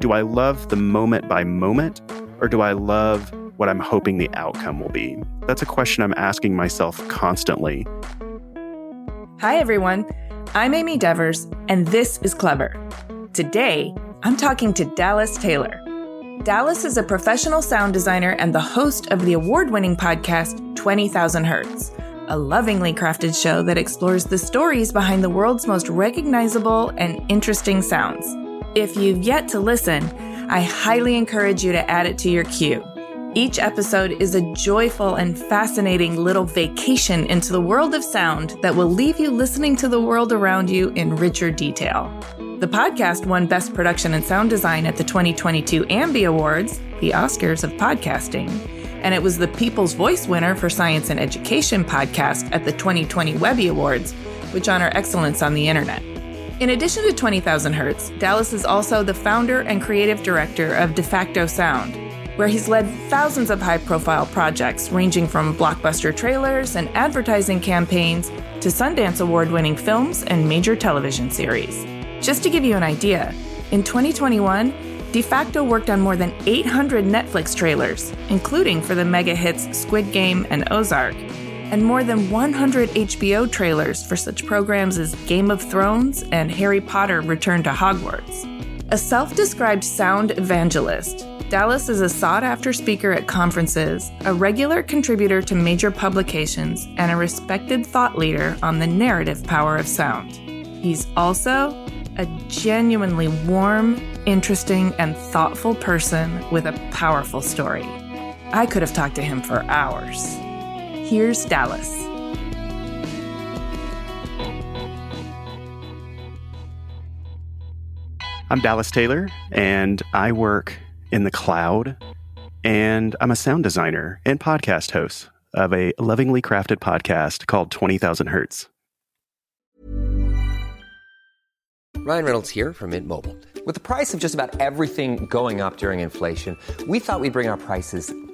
Do I love the moment by moment, or do I love what I'm hoping the outcome will be? That's a question I'm asking myself constantly. Hi, everyone. I'm Amy Devers, and this is Clever. Today, I'm talking to Dallas Taylor. Dallas is a professional sound designer and the host of the award winning podcast 20,000 Hertz, a lovingly crafted show that explores the stories behind the world's most recognizable and interesting sounds. If you've yet to listen, I highly encourage you to add it to your queue. Each episode is a joyful and fascinating little vacation into the world of sound that will leave you listening to the world around you in richer detail. The podcast won Best Production and Sound Design at the 2022 AMBie Awards, the Oscars of podcasting, and it was the People's Voice winner for Science and Education podcast at the 2020 Webby Awards, which honor excellence on the internet. In addition to 20,000 Hertz, Dallas is also the founder and creative director of Defacto Sound, where he's led thousands of high profile projects ranging from blockbuster trailers and advertising campaigns to Sundance Award winning films and major television series. Just to give you an idea, in 2021, Defacto worked on more than 800 Netflix trailers, including for the mega hits Squid Game and Ozark, and more than 100 HBO trailers for such programs as Game of Thrones and Harry Potter Return to Hogwarts. A self described sound evangelist, Dallas is a sought after speaker at conferences, a regular contributor to major publications, and a respected thought leader on the narrative power of sound. He's also a genuinely warm, interesting, and thoughtful person with a powerful story. I could have talked to him for hours. Here's Dallas. I'm Dallas Taylor, and I work in the cloud, and I'm a sound designer and podcast host of a lovingly crafted podcast called 20,000 Hertz. Ryan Reynolds here from Mint Mobile. With the price of just about everything going up during inflation, we thought we'd bring our prices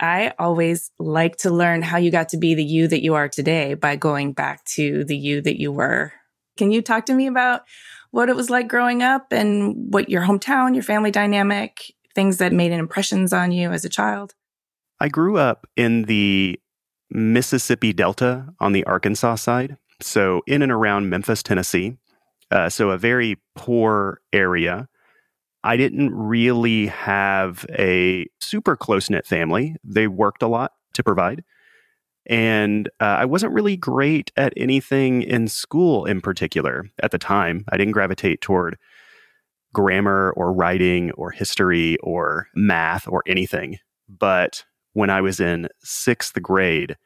I always like to learn how you got to be the you that you are today by going back to the you that you were. Can you talk to me about what it was like growing up and what your hometown, your family dynamic, things that made impressions on you as a child? I grew up in the Mississippi Delta on the Arkansas side, so in and around Memphis, Tennessee. Uh, so a very poor area. I didn't really have a super close knit family. They worked a lot to provide. And uh, I wasn't really great at anything in school in particular at the time. I didn't gravitate toward grammar or writing or history or math or anything. But when I was in sixth grade,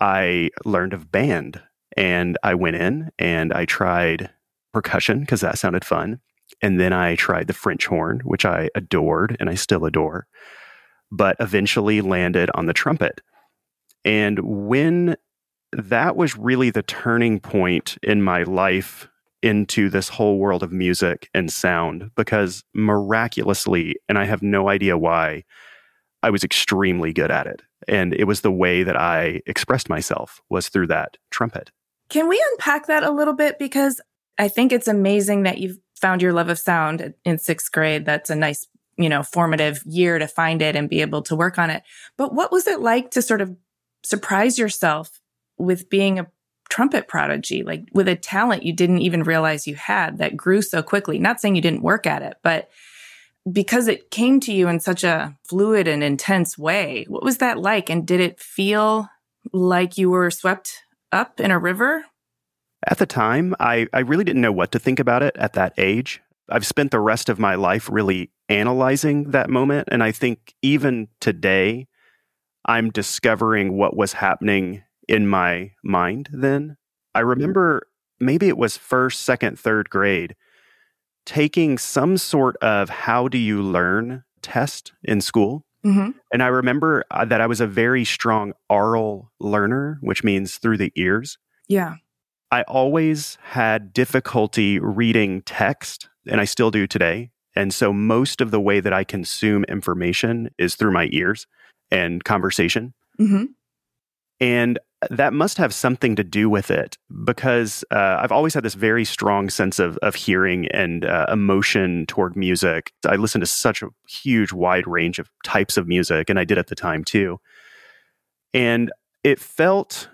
I learned of band and I went in and I tried percussion because that sounded fun. And then I tried the French horn, which I adored and I still adore, but eventually landed on the trumpet. And when that was really the turning point in my life into this whole world of music and sound, because miraculously, and I have no idea why, I was extremely good at it. And it was the way that I expressed myself was through that trumpet. Can we unpack that a little bit? Because I think it's amazing that you've found your love of sound in sixth grade. That's a nice, you know, formative year to find it and be able to work on it. But what was it like to sort of surprise yourself with being a trumpet prodigy, like with a talent you didn't even realize you had that grew so quickly? Not saying you didn't work at it, but because it came to you in such a fluid and intense way. What was that like? And did it feel like you were swept up in a river? At the time, I, I really didn't know what to think about it at that age. I've spent the rest of my life really analyzing that moment. And I think even today, I'm discovering what was happening in my mind then. I remember maybe it was first, second, third grade taking some sort of how do you learn test in school. Mm-hmm. And I remember uh, that I was a very strong oral learner, which means through the ears. Yeah. I always had difficulty reading text, and I still do today. And so most of the way that I consume information is through my ears and conversation. Mm-hmm. And that must have something to do with it because uh, I've always had this very strong sense of, of hearing and uh, emotion toward music. I listened to such a huge, wide range of types of music, and I did at the time too. And it felt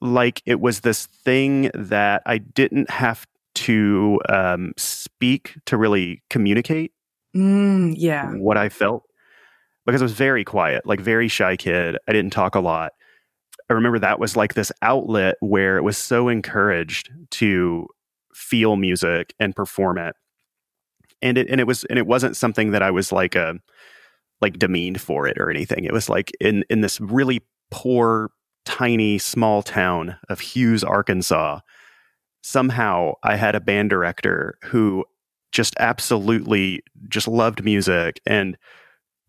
like it was this thing that I didn't have to um, speak to really communicate Mm, yeah. what I felt because I was very quiet, like very shy kid. I didn't talk a lot. I remember that was like this outlet where it was so encouraged to feel music and perform it. And it and it was and it wasn't something that I was like a like demeaned for it or anything. It was like in in this really poor, tiny, small town of Hughes, Arkansas. Somehow I had a band director who just absolutely just loved music and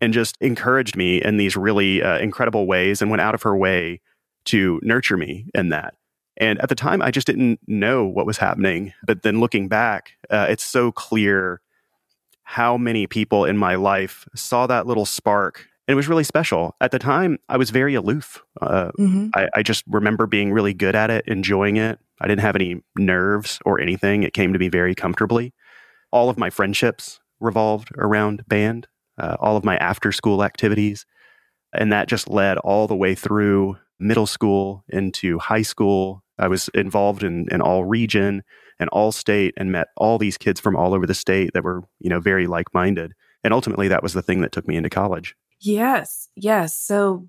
and just encouraged me in these really uh, incredible ways and went out of her way to nurture me in that. And at the time, I just didn't know what was happening. But then looking back, uh, it's so clear how many people in my life saw that little spark. And it was really special. At the time, I was very aloof. Uh, Mm-hmm. I, I just remember being really good at it, enjoying it. I didn't have any nerves or anything. It came to me very comfortably. All of my friendships revolved around band, uh, all of my after school activities. And that just led all the way through middle school into high school. I was involved in, in all region and all state and met all these kids from all over the state that were, you know, very like minded. And ultimately, that was the thing that took me into college. Yes. Yes. So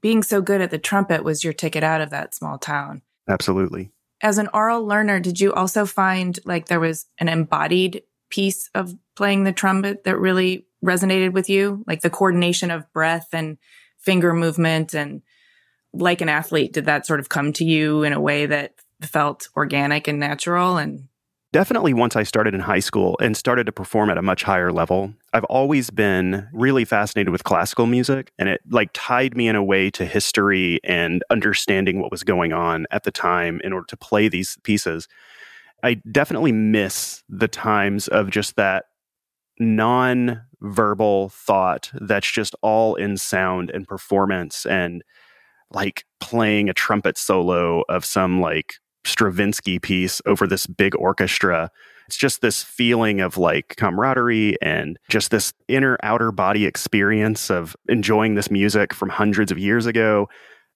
being so good at the trumpet was your ticket out of that small town. Absolutely. As an oral learner, did you also find like there was an embodied piece of playing the trumpet that really resonated with you? Like the coordination of breath and finger movement and like an athlete, did that sort of come to you in a way that felt organic and natural and Definitely once I started in high school and started to perform at a much higher level. I've always been really fascinated with classical music and it like tied me in a way to history and understanding what was going on at the time in order to play these pieces. I definitely miss the times of just that non-verbal thought that's just all in sound and performance and like playing a trumpet solo of some like Stravinsky piece over this big orchestra. It's just this feeling of like camaraderie and just this inner outer body experience of enjoying this music from hundreds of years ago.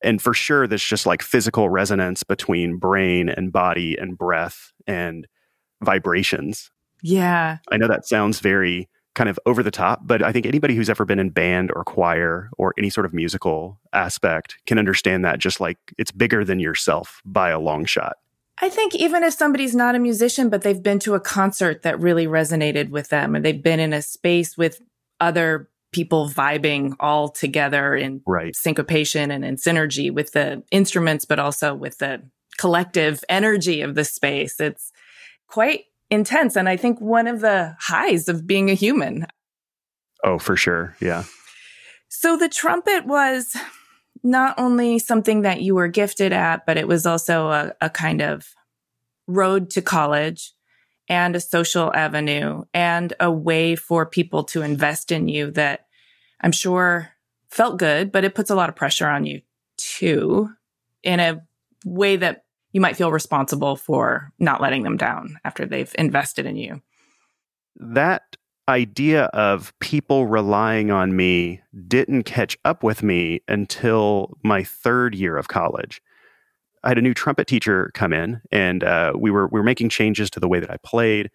And for sure, there's just like physical resonance between brain and body and breath and vibrations. yeah. I know that sounds very kind of over the top, but I think anybody who's ever been in band or choir or any sort of musical aspect can understand that just like it's bigger than yourself by a long shot. I think even if somebody's not a musician, but they've been to a concert that really resonated with them, and they've been in a space with other people vibing all together in Right. syncopation and in synergy with the instruments, but also with the collective energy of the space. It's quite intense. And I think one of the highs of being a human. Oh, for sure. Yeah. So the trumpet was not only something that you were gifted at, but it was also a, a kind of road to college and a social avenue and a way for people to invest in you that I'm sure felt good, but it puts a lot of pressure on you too in a way that you might feel responsible for not letting them down after they've invested in you. That idea of people relying on me didn't catch up with me until my third year of college. I had a new trumpet teacher come in, and uh, we were we were making changes to the way that I played.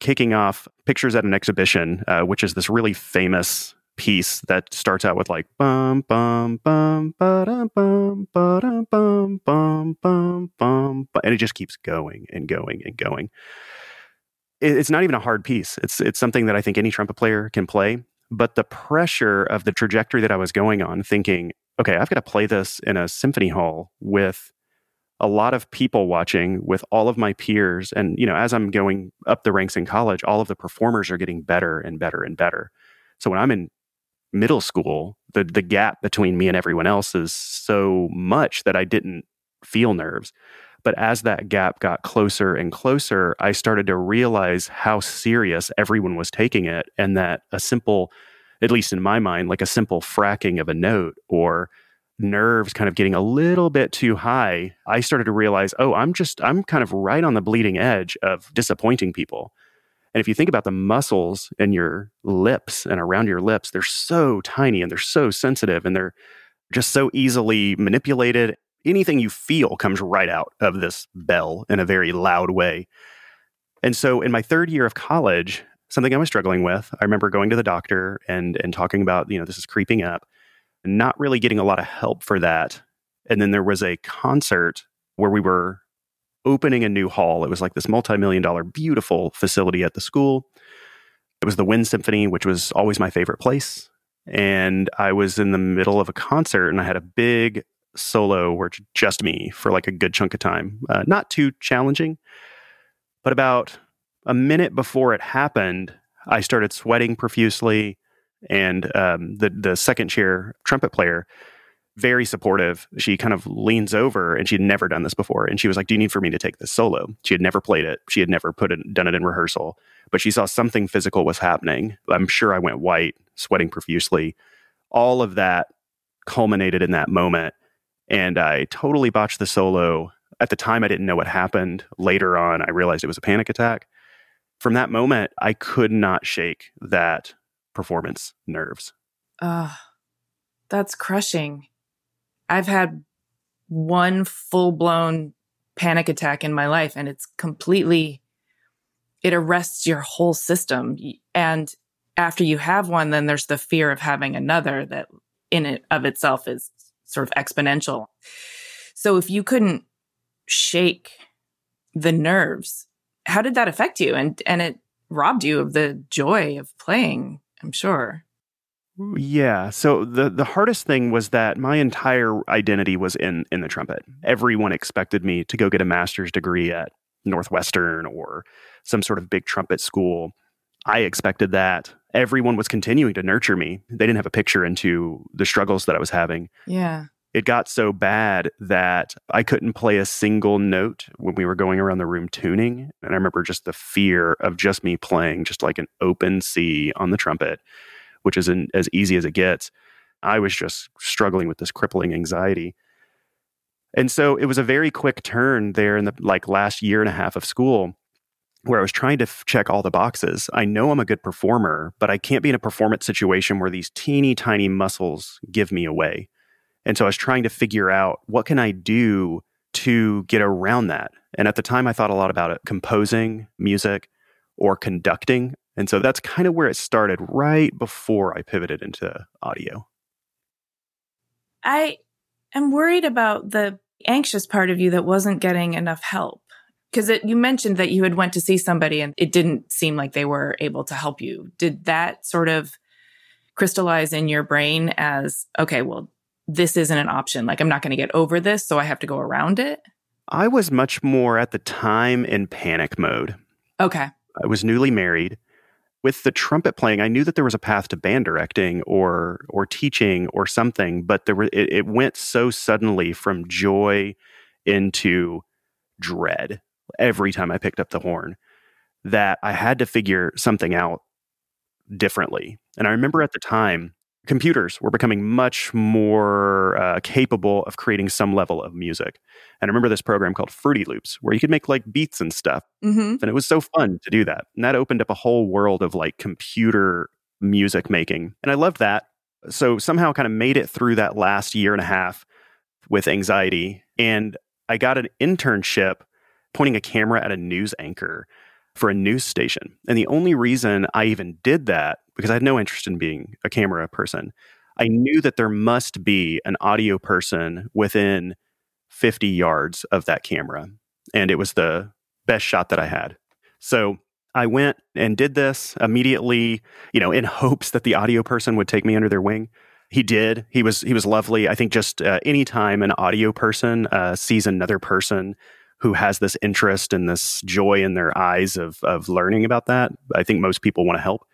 kicking off Pictures at an Exhibition, uh, which is this really famous piece that starts out with like bum bum bum ba bum ba bum bum bum bum and it just keeps going and going and going. It's not even a hard piece. It's it's something that I think any trumpet player can play. But the pressure of the trajectory that I was going on, thinking, okay, I've got to play this in a symphony hall with a lot of people watching with all of my peers and you know as i'm going up the ranks in college all of the performers are getting better and better and better so when i'm in middle school, the the gap between me and everyone else is so much that I didn't feel nerves. But as that gap got closer and closer, I started to realize how serious everyone was taking it and that a simple at least in my mind like a simple fracking of a note or nerves kind of getting a little bit too high, I started to realize, oh, I'm just I'm kind of right on the bleeding edge of disappointing people. And if you think about the muscles in your lips and around your lips, they're so tiny and they're so sensitive and they're just so easily manipulated. Anything you feel comes right out of this bell in a very loud way. And so in my third year of college, something I was struggling with, I remember going to the doctor and and talking about, you know, this is creeping up, and not really getting a lot of help for that. And then there was a concert where we were opening a new hall. It was like this multi million dollar, beautiful facility at the school. It was the Wind Symphony, which was always my favorite place. And I was in the middle of a concert and I had a big solo it's just me for like a good chunk of time. Uh, not too challenging, but about a minute before it happened, I started sweating profusely. And um, the the second chair trumpet player very supportive. She kind of leans over and she'd never done this before. And she was like, Do you need for me to take this solo? She had never played it. She had never put it, done it in rehearsal, but she saw something physical was happening. I'm sure I went white, sweating profusely. All of that culminated in that moment. And I totally botched the solo. At the time, I didn't know what happened. Later on, I realized it was a panic attack. From that moment, I could not shake that performance nerves. Uh, that's crushing. I've had one full blown panic attack in my life and it's completely, it arrests your whole system. And after you have one, then there's the fear of having another that in it of itself is sort of exponential. So if you couldn't shake the nerves, how did that affect you? And, and it robbed you of the joy of playing, I'm sure. Yeah. So the the hardest thing was that my entire identity was in in the trumpet. Everyone expected me to go get a master's degree at Northwestern or some sort of big trumpet school. I expected that. Everyone was continuing to nurture me. They didn't have a picture into the struggles that I was having. Yeah. It got so bad that I couldn't play a single note when we were going around the room tuning. And I remember just the fear of just me playing just like an open C on the trumpet which is not as easy as it gets. I was just struggling with this crippling anxiety. And so it was a very quick turn there in the like last year and a half of school where I was trying to f- check all the boxes. I know I'm a good performer, but I can't be in a performance situation where these teeny tiny muscles give me away. And so I was trying to figure out what can I do to get around that. And at the time I thought a lot about it composing music or conducting. And so that's kind of where it started right before I pivoted into audio. I am worried about the anxious part of you that wasn't getting enough help. Because you mentioned that you had went to see somebody and it didn't seem like they were able to help you. Did that sort of crystallize in your brain as, okay, well, this isn't an option. Like, I'm not going to get over this, so I have to go around it? I was much more at the time in panic mode. Okay. I was newly married with the trumpet playing, I knew that there was a path to band directing or or teaching or something, but there were it, it went so suddenly from joy into dread every time I picked up the horn that I had to figure something out differently. And I remember at the time computers were becoming much more uh, capable of creating some level of music. And I remember this program called Fruity Loops, where you could make like beats and stuff. Mm-hmm. And it was so fun to do that. And that opened up a whole world of like computer music making. And I loved that. So somehow kind of made it through that last year and a half with anxiety. And I got an internship pointing a camera at a news anchor for a news station. And the only reason I even did that, because I had no interest in being a camera person, I knew that there must be an audio person within 50 yards of that camera. And it was the best shot that I had. So I went and did this immediately, you know, in hopes that the audio person would take me under their wing. He did. He was he was lovely. I think just uh, anytime an audio person uh, sees another person who has this interest and this joy in their eyes of of learning about that, I think most people want to help.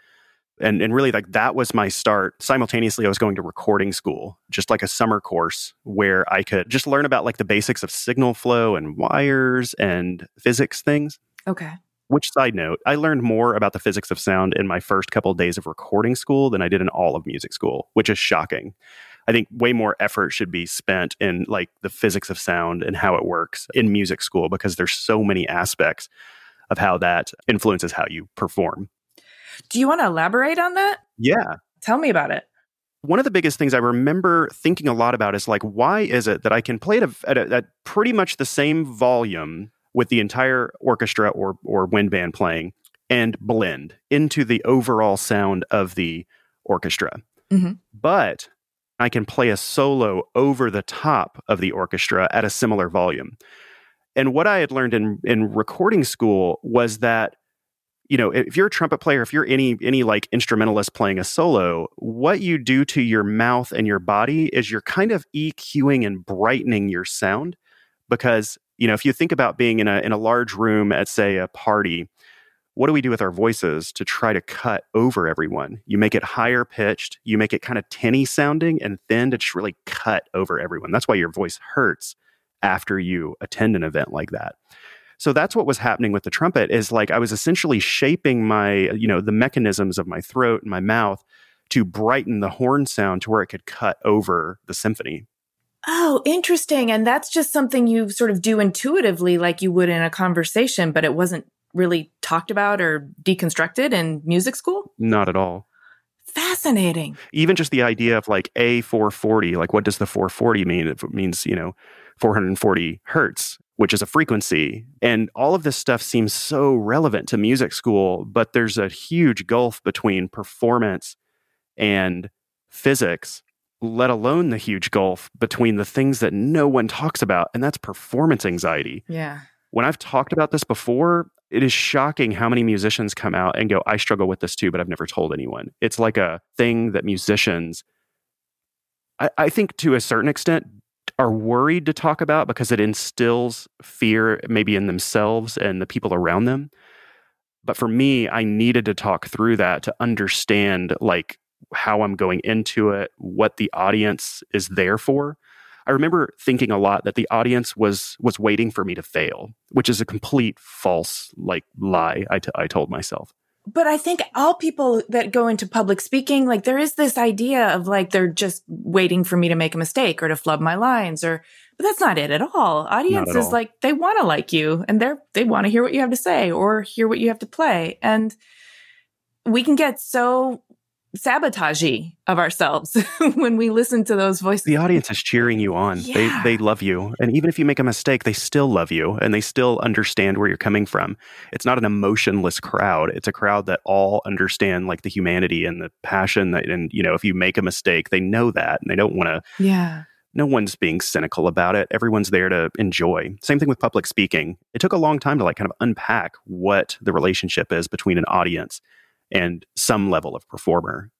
And and really like that was my start. Simultaneously, I was going to recording school, just like a summer course where I could just learn about like the basics of signal flow and wires and physics things. Okay. Which side note, I learned more about the physics of sound in my first couple of days of recording school than I did in all of music school, which is shocking. I think way more effort should be spent in like the physics of sound and how it works in music school because there's so many aspects of how that influences how you perform. Do you want to elaborate on that? Yeah. Tell me about it. One of the biggest things I remember thinking a lot about is like, why is it that I can play at, a, at, a, at pretty much the same volume with the entire orchestra or or wind band playing and blend into the overall sound of the orchestra. Mm-hmm. But I can play a solo over the top of the orchestra at a similar volume. And what I had learned in in recording school was that you know, if you're a trumpet player, if you're any any like instrumentalist playing a solo, what you do to your mouth and your body is you're kind of EQing and brightening your sound because you know, if you think about being in a in a large room at say a party, what do we do with our voices to try to cut over everyone? You make it higher pitched, you make it kind of tinny sounding and thin to just really cut over everyone. That's why your voice hurts after you attend an event like that. So that's what was happening with the trumpet is like I was essentially shaping my, you know, the mechanisms of my throat and my mouth to brighten the horn sound to where it could cut over the symphony. Oh, interesting. And that's just something you sort of do intuitively, like you would in a conversation, but it wasn't really talked about or deconstructed in music school? Not at all. Fascinating. Even just the idea of like A440, like what does the 440 mean? It means, you know, 440 hertz, which is a frequency. And all of this stuff seems so relevant to music school, but there's a huge gulf between performance and physics let alone the huge gulf between the things that no one talks about, and that's performance anxiety. Yeah. When I've talked about this before, it is shocking how many musicians come out and go, I struggle with this too, but I've never told anyone. It's like a thing that musicians, I, I think to a certain extent, are worried to talk about because it instills fear maybe in themselves and the people around them. But for me, I needed to talk through that to understand like how I'm going into it, what the audience is there for. I remember thinking a lot that the audience was was waiting for me to fail, which is a complete false like lie I, t- I told myself. But I think all people that go into public speaking, like there is this idea of like they're just waiting for me to make a mistake or to flub my lines or but that's not it at all. Audience at is all. like they want to like you and they're they want to hear what you have to say or hear what you have to play. And we can get so sabotagey of ourselves when we listen to those voices. The audience is cheering you on. Yeah. They they love you. And even if you make a mistake, they still love you and they still understand where you're coming from. It's not an emotionless crowd. It's a crowd that all understand like the humanity and the passion that and you know, if you make a mistake, they know that and they don't want to Yeah. no one's being cynical about it. Everyone's there to enjoy. Same thing with public speaking. It took a long time to like kind of unpack what the relationship is between an audience and some level of performer.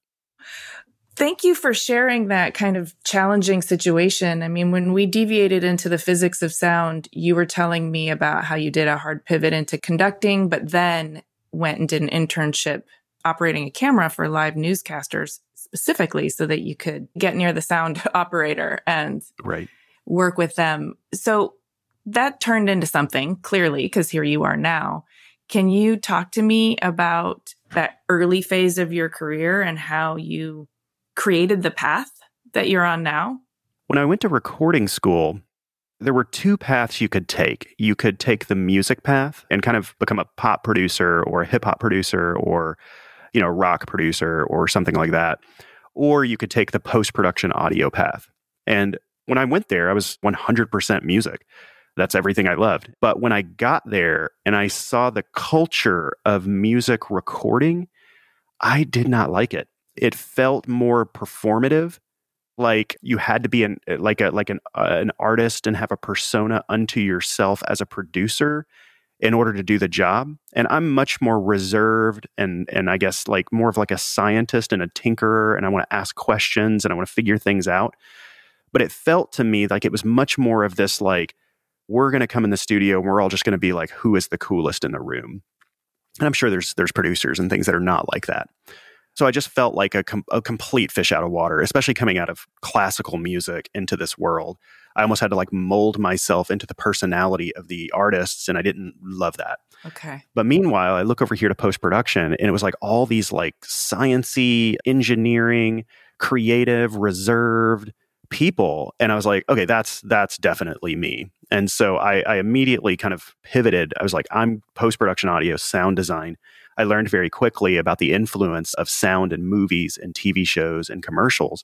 Thank you for sharing that kind of challenging situation. I mean, when we deviated into the physics of sound, you were telling me about how you did a hard pivot into conducting, but then went and did an internship operating a camera for live newscasters specifically so that you could get near the sound operator and Right. work with them. So that turned into something clearly because here you are now. Can you talk to me about that early phase of your career and how you created the path that you're on now? When I went to recording school, there were two paths you could take. You could take the music path and kind of become a pop producer or a hip hop producer or, you know, rock producer or something like that. Or you could take the post production audio path. And when I went there, I was 100% music. That's everything I loved. But when I got there and I saw the culture of music recording, I did not like it. It felt more performative like you had to be an like a like an uh, an artist and have a persona unto yourself as a producer in order to do the job and i'm much more reserved and and i guess like more of like a scientist and a tinkerer and i want to ask questions and i want to figure things out but it felt to me like it was much more of this like we're going to come in the studio and we're all just going to be like who is the coolest in the room and i'm sure there's there's producers and things that are not like that so I just felt like a, com- a complete fish out of water, especially coming out of classical music into this world. I almost had to like mold myself into the personality of the artists, and I didn't love that. Okay. But meanwhile, I look over here to post production, and it was like all these like sciency, engineering, creative, reserved people, and I was like, okay, that's that's definitely me. And so I, I immediately kind of pivoted. I was like, I'm post production audio, sound design I learned very quickly about the influence of sound in movies and TV shows and commercials.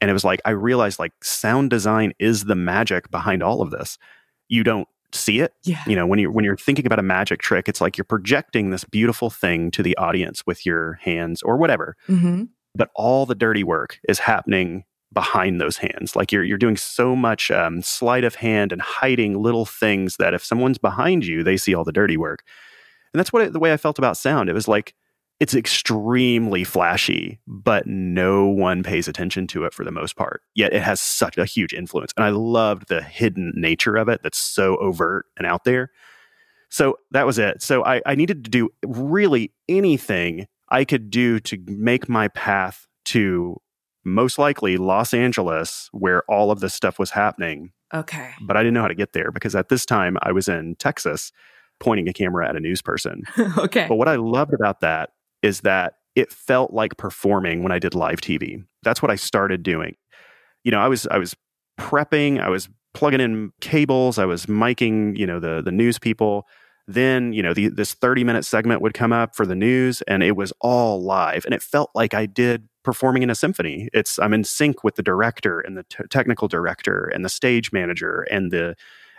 And it was like, I realized like sound design is the magic behind all of this. You don't see it. Yeah. You know, when you're when you're thinking about a magic trick, it's like you're projecting this beautiful thing to the audience with your hands or whatever. Mm-hmm. But all the dirty work is happening behind those hands. Like you're you're doing so much um, sleight of hand and hiding little things that if someone's behind you, they see all the dirty work. And that's what it, the way I felt about sound. It was like it's extremely flashy, but no one pays attention to it for the most part. Yet it has such a huge influence. And I loved the hidden nature of it that's so overt and out there. So that was it. So I, I needed to do really anything I could do to make my path to most likely Los Angeles, where all of this stuff was happening. Okay. But I didn't know how to get there because at this time I was in Texas pointing a camera at a news person. okay. But what I loved about that is that it felt like performing when I did live TV. That's what I started doing. You know, I was I was prepping, I was plugging in cables, I was miking, you know, the the news people. Then, you know, the, this 30 minute segment would come up for the news and it was all live and it felt like I did performing in a symphony. It's I'm in sync with the director and the t- technical director and the stage manager and the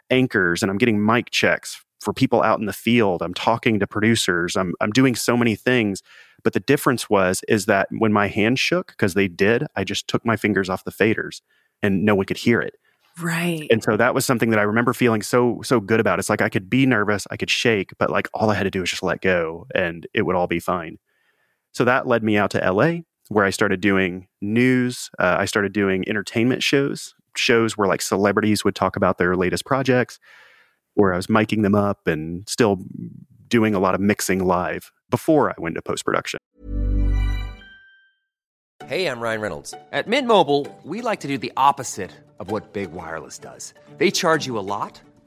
anchors and I'm getting mic checks for people out in the field. I'm talking to producers. I'm I'm doing so many things. But the difference was is that when my hands shook, because they did, I just took my fingers off the faders and no one could hear it. Right. And so that was something that I remember feeling so so good about. It's like I could be nervous, I could shake, but like all I had to do was just let go and it would all be fine. So that led me out to LA where I started doing news. Uh, I started doing entertainment shows, shows where like celebrities would talk about their latest projects where I was miking them up and still doing a lot of mixing live before I went to post production. Hey, I'm Ryan Reynolds. At Mint Mobile, we like to do the opposite of what Big Wireless does. They charge you a lot,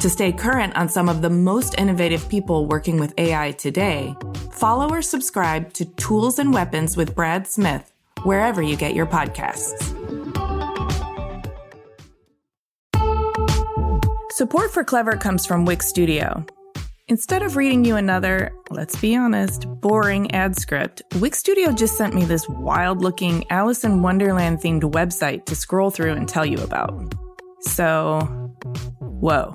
To stay current on some of the most innovative people working with AI today, follow or subscribe to Tools and Weapons with Brad Smith wherever you get your podcasts. Support for Clever comes from Wix Studio. Instead of reading you another, let's be honest, boring ad script, Wix Studio just sent me this wild looking Alice in Wonderland themed website to scroll through and tell you about. So, whoa.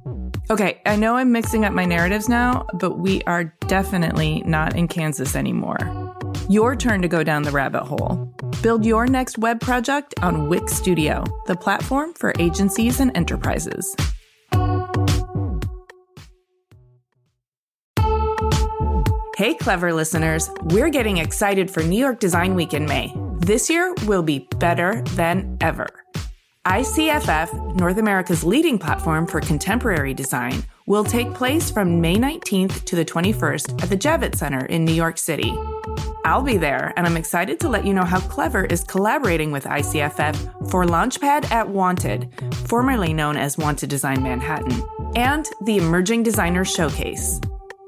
Okay, I know I'm mixing up my narratives now, but we are definitely not in Kansas anymore. Your turn to go down the rabbit hole. Build your next web project on Wix Studio, the platform for agencies and enterprises. Hey, clever listeners, we're getting excited for New York Design Week in May. This year will be better than ever. ICFF, North America's leading platform for contemporary design, will take place from May 19th to the 21st at the Javits Center in New York City. I'll be there, and I'm excited to let you know how Clever is collaborating with ICFF for Launchpad at Wanted, formerly known as Wanted Design Manhattan, and the Emerging Designers Showcase.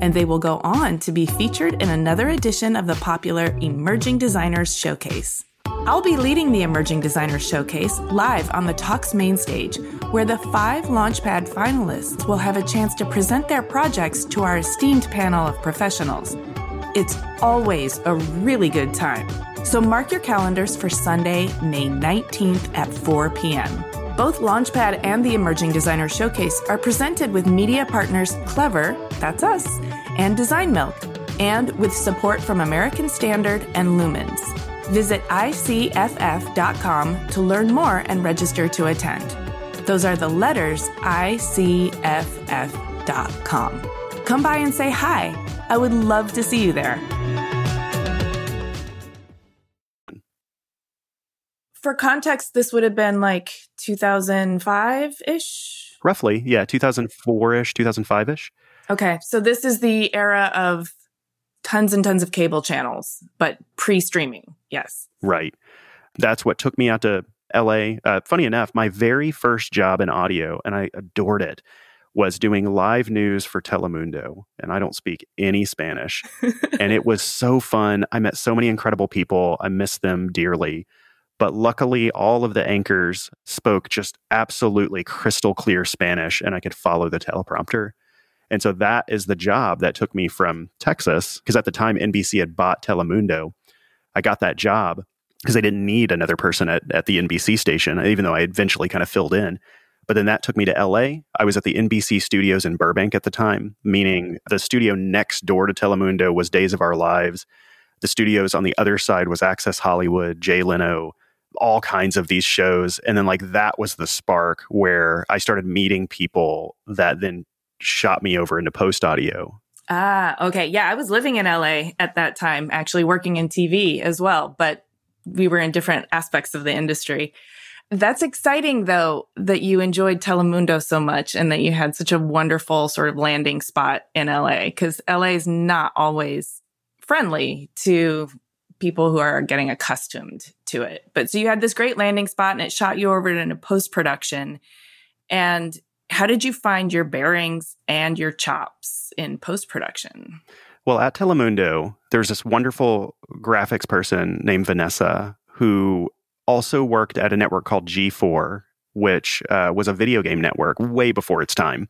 and they will go on to be featured in another edition of the popular Emerging Designers Showcase. I'll be leading the Emerging Designers Showcase live on the Talks main stage, where the five Launchpad finalists will have a chance to present their projects to our esteemed panel of professionals. It's always a really good time. So mark your calendars for Sunday, May 19th at 4 p.m. Both Launchpad and the Emerging Designer Showcase are presented with media partners Clever, that's us, and Design Milk, and with support from American Standard and Lumens. Visit icff.com to learn more and register to attend. Those are the letters icff.com. Come by and say hi. I would love to see you there. For context, this would have been like 2005 ish? Roughly, yeah, 2004 ish, 2005 ish. Okay, so this is the era of tons and tons of cable channels, but pre streaming, yes. Right. That's what took me out to LA. Uh, funny enough, my very first job in audio, and I adored it, was doing live news for Telemundo. And I don't speak any Spanish. and it was so fun. I met so many incredible people. I miss them dearly. But luckily, all of the anchors spoke just absolutely crystal clear Spanish, and I could follow the teleprompter. And so that is the job that took me from Texas, because at the time NBC had bought Telemundo. I got that job because they didn't need another person at, at the NBC station, even though I eventually kind of filled in. But then that took me to LA. I was at the NBC studios in Burbank at the time, meaning the studio next door to Telemundo was Days of Our Lives. The studios on the other side was Access Hollywood, Jay Leno, all kinds of these shows. And then, like, that was the spark where I started meeting people that then shot me over into post audio. Ah, okay. Yeah, I was living in LA at that time, actually working in TV as well, but we were in different aspects of the industry. That's exciting, though, that you enjoyed Telemundo so much and that you had such a wonderful sort of landing spot in LA, because LA is not always friendly to people who are getting accustomed to it. But so you had this great landing spot and it shot you over into post production. And how did you find your bearings and your chops in post production? Well, at Telemundo, there's this wonderful graphics person named Vanessa who also worked at a network called G4, which uh, was a video game network way before its time.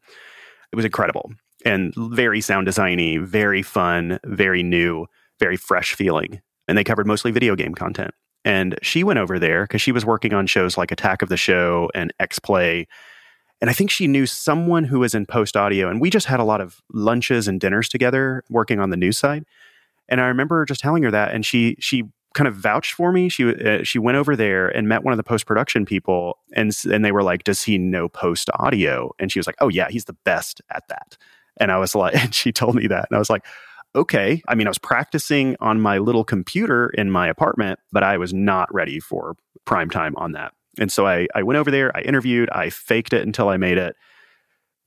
It was incredible and very sound designy, very fun, very new, very fresh feeling. And they covered mostly video game content. And she went over there because she was working on shows like Attack of the Show and X Play. And I think she knew someone who was in post audio. And we just had a lot of lunches and dinners together working on the news side. And I remember just telling her that, and she she kind of vouched for me. She uh, she went over there and met one of the post production people, and and they were like, "Does he know post audio?" And she was like, "Oh yeah, he's the best at that." And I was like, and she told me that, and I was like, "Okay." I mean, I was practicing on my little computer in my apartment, but I was not ready for prime time on that. And so I I went over there, I interviewed, I faked it until I made it.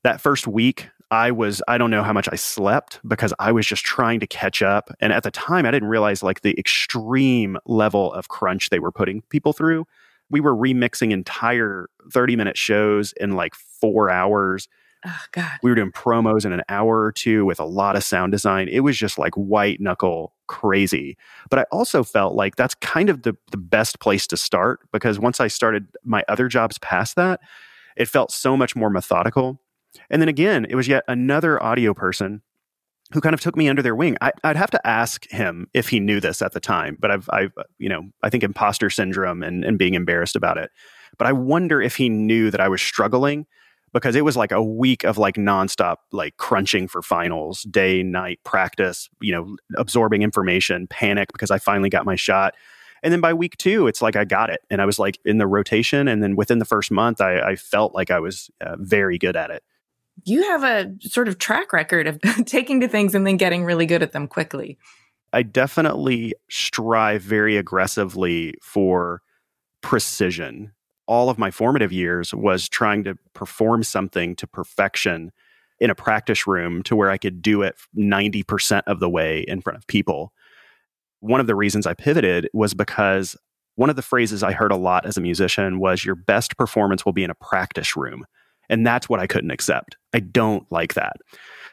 That first week, I was, I don't know how much I slept because I was just trying to catch up. And at the time, I didn't realize like the extreme level of crunch they were putting people through. We were remixing entire 30 minute shows in like four hours. Oh, God. We were doing promos in an hour or two with a lot of sound design. It was just like white knuckle crazy. But I also felt like that's kind of the, the best place to start because once I started my other jobs past that, it felt so much more methodical and then again, it was yet another audio person who kind of took me under their wing. I, would have to ask him if he knew this at the time, but I've, I've you know, I think imposter syndrome and, and being embarrassed about it. But I wonder if he knew that I was struggling because it was like a week of like nonstop, like crunching for finals, day, night practice, you know, absorbing information, panic because I finally got my shot. And then by week two, it's like I got it. And I was like in the rotation. And then within the first month, I, I felt like I was uh, very good at it you have a sort of track record of taking to things and then getting really good at them quickly. I definitely strive very aggressively for precision. All of my formative years was trying to perform something to perfection in a practice room to where I could do it 90% of the way in front of people. One of the reasons I pivoted was because one of the phrases I heard a lot as a musician was your best performance will be in a practice room. And that's what I couldn't accept. I don't like that.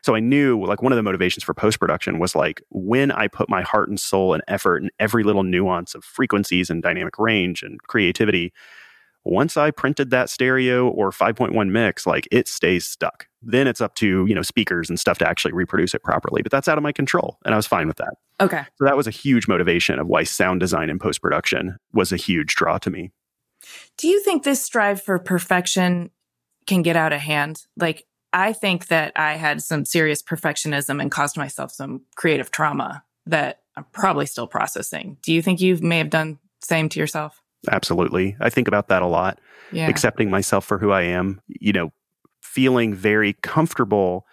So I knew like one of the motivations for post production was like when I put my heart and soul and effort in every little nuance of frequencies and dynamic range and creativity, once I printed that stereo or 5.1 mix, like it stays stuck. Then it's up to, you know, speakers and stuff to actually reproduce it properly. But that's out of my control. And I was fine with that. Okay. So that was a huge motivation of why sound design and post production was a huge draw to me. Do you think this strive for perfection can get out of hand. Like, I think that I had some serious perfectionism and caused myself some creative trauma that I'm probably still processing. Do you think you may have done same to yourself? Absolutely. I think about that a lot. Yeah. Accepting myself for who I am, you know, feeling very comfortable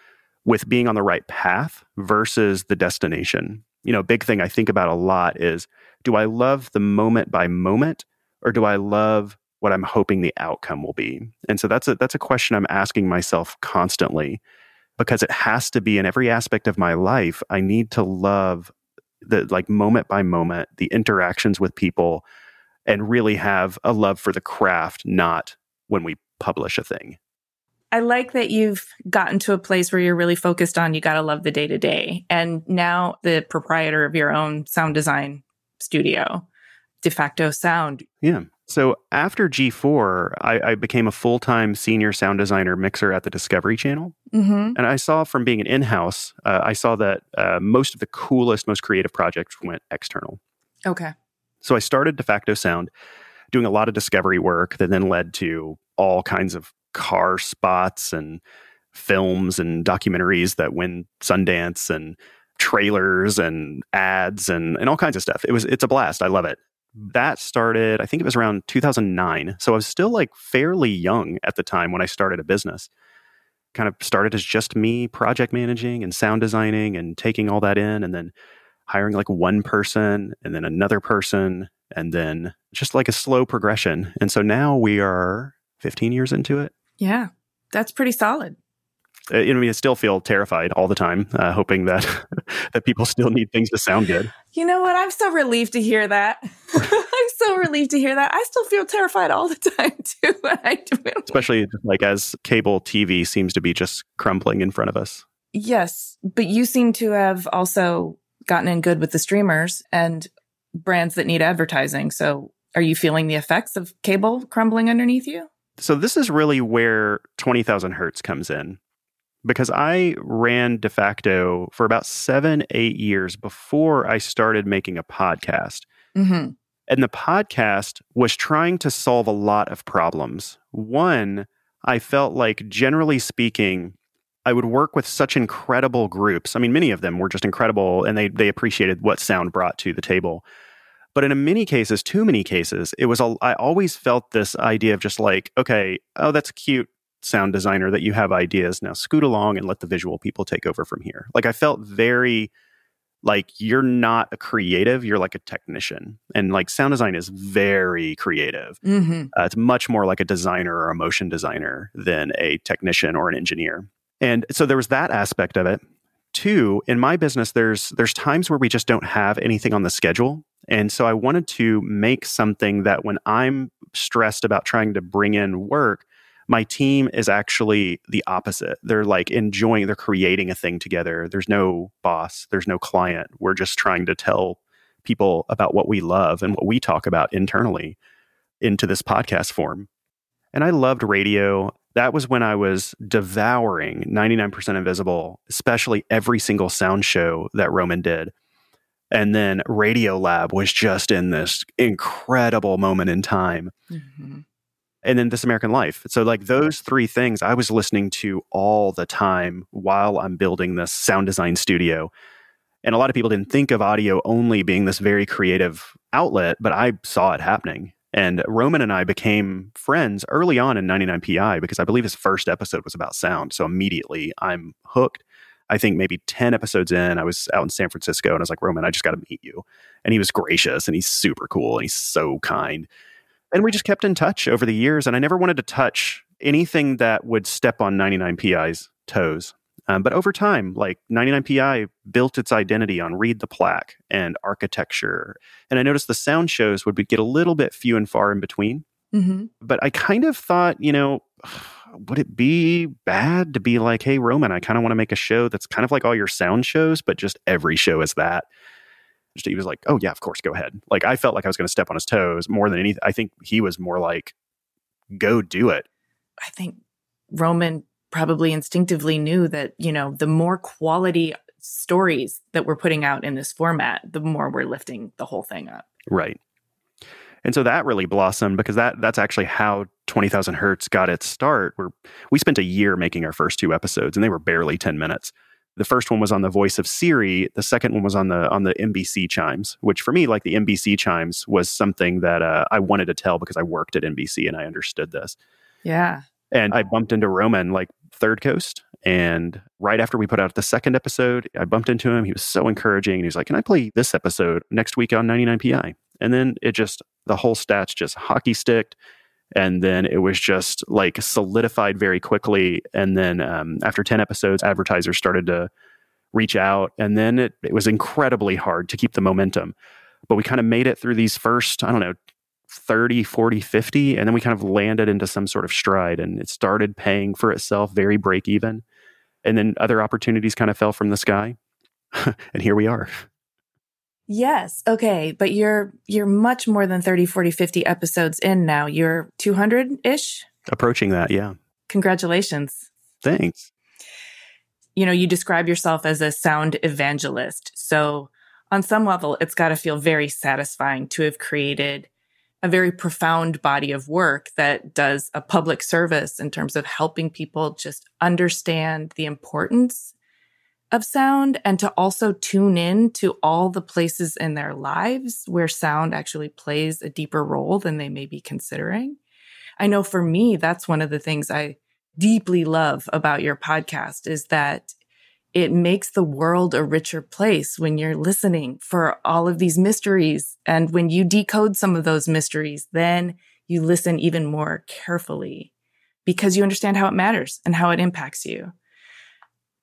with being on the right path versus the destination. You know, big thing I think about a lot is do I love the moment by moment or do I love what I'm hoping the outcome will be. And so that's a that's a question I'm asking myself constantly because it has to be in every aspect of my life. I need to love the like moment by moment, the interactions with people and really have a love for the craft, not when we publish a thing. I like that you've gotten to a place where you're really focused on you got to love the day to day. And now the proprietor of your own sound design studio, Defacto Sound. Yeah. So after G4, I, I became a full time senior sound designer mixer at the Discovery Channel. Mm-hmm. And I saw from being an in house, uh, I saw that uh, most of the coolest, most creative projects went external. Okay. So I started Defacto Sound doing a lot of discovery work that then led to all kinds of car spots and films and documentaries that win Sundance and trailers and ads and, and all kinds of stuff. It was it's a blast. I love it that started, I think it was around 2009. So I was still like fairly young at the time when I started a business. Kind of started as just me project managing and sound designing and taking all that in and then hiring like one person and then another person and then just like a slow progression. And so now we are 15 years into it. Yeah, that's pretty solid. I mean, I still feel terrified all the time, uh, hoping that that people still need things to sound good. You know what? I'm so relieved to hear that. I'm so relieved to hear that. I still feel terrified all the time too. I do. Especially like as cable TV seems to be just crumbling in front of us. Yes, but you seem to have also gotten in good with the streamers and brands that need advertising. So Are you feeling the effects of cable crumbling underneath you? So, this is really where 20,000 Hertz comes in because I ran Defacto for about seven, eight years before I started making a podcast. Mm-hmm. And the podcast was trying to solve a lot of problems. One, I felt like, generally speaking, I would work with such incredible groups. I mean, many of them were just incredible and they, they appreciated what sound brought to the table. But in many cases, too many cases, it was, a, I always felt this idea of just like, okay, oh, that's cute sound designer that you have ideas. Now scoot along and let the visual people take over from here. Like I felt very like you're not a creative, you're like a technician. And like sound design is very creative. Mm-hmm. Uh, it's much more like a designer or a motion designer than a technician or an engineer. And so there was that aspect of it. Two, in my business, there's there's times where we just don't have anything on the schedule. And so I wanted to make something that when I'm stressed about trying to bring in work, my team is actually the opposite. They're like enjoying, they're creating a thing together. There's no boss, there's no client. We're just trying to tell people about what we love and what we talk about internally into this podcast form. And I loved radio. That was when I was devouring 99% Invisible, especially every single sound show that Roman did. And then Radiolab was just in this incredible moment in time. Mm-hmm and then This American Life. So, like those three things I was listening to all the time while I'm building this sound design studio. And a lot of people didn't think of audio only being this very creative outlet, but I saw it happening. And Roman and I became friends early on in 99PI because I believe his first episode was about sound. So immediately I'm hooked. I think maybe 10 episodes in, I was out in San Francisco and I was like, Roman, I just got to meet you. And he was gracious and he's super cool and he's so kind and we just kept in touch over the years. And I never wanted to touch anything that would step on 99PI's toes. Um, but over time, like 99PI built its identity on Read the Plaque and architecture. And I noticed the sound shows would be, get a little bit few and far in between. Mm-hmm. But I kind of thought, you know, would it be bad to be like, hey, Roman, I kind of want to make a show that's kind of like all your sound shows, but just every show is that? he was like, "Oh yeah, of course, go ahead." Like I felt like I was going to step on his toes more than anything. I think he was more like, "Go do it." I think Roman probably instinctively knew that you know the more quality stories that we're putting out in this format, the more we're lifting the whole thing up. Right. And so that really blossomed because that that's actually how 20,000 Hertz got its start. Where we spent a year making our first two episodes and they were barely 10 minutes. The first one was on the voice of Siri. The second one was on the on the NBC chimes, which for me, like the NBC chimes, was something that uh, I wanted to tell because I worked at NBC and I understood this. Yeah. And I bumped into Roman like Third Coast. And right after we put out the second episode, I bumped into him. He was so encouraging. And he was like, Can I play this episode next week on 99PI? And then it just, the whole stats just hockey sticked and then it was just like solidified very quickly and then um, after 10 episodes advertisers started to reach out and then it, it was incredibly hard to keep the momentum but we kind of made it through these first i don't know 30 40 50 and then we kind of landed into some sort of stride and it started paying for itself very break even and then other opportunities kind of fell from the sky and here we are Yes. Okay. But you're, you're much more than 30, 40, 50 episodes in now. You're 200 ish. Approaching that. Yeah. Congratulations. Thanks. You know, you describe yourself as a sound evangelist. So on some level, it's got to feel very satisfying to have created a very profound body of work that does a public service in terms of helping people just understand the importance of sound and to also tune in to all the places in their lives where sound actually plays a deeper role than they may be considering. I know for me, that's one of the things I deeply love about your podcast is that it makes the world a richer place when you're listening for all of these mysteries. And when you decode some of those mysteries, then you listen even more carefully because you understand how it matters and how it impacts you.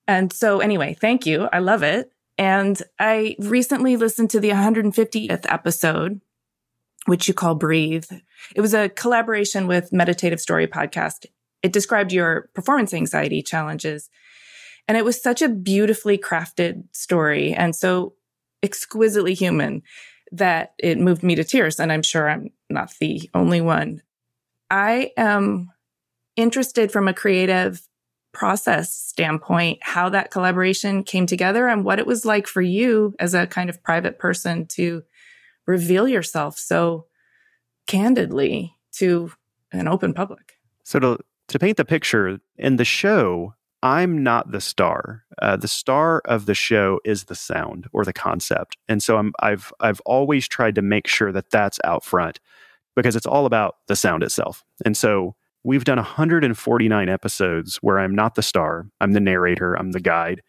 And so, anyway, thank you. I love it. And I recently listened to the 150th episode, which you call Breathe. It was a collaboration with Meditative Story Podcast. It described your performance anxiety challenges. And it was such a beautifully crafted story and so exquisitely human that it moved me to tears. And I'm sure I'm not the only one. I am interested from a creative process standpoint, how that collaboration came together and what it was like for you as a kind of private person to reveal yourself so candidly to an open public. So to to paint the picture in the show, I'm not the star. Uh, the star of the show is the sound or the concept, and so I'm, I've I've always tried to make sure that that's out front because it's all about the sound itself. And so we've done 149 episodes where I'm not the star, I'm the narrator, I'm the guide,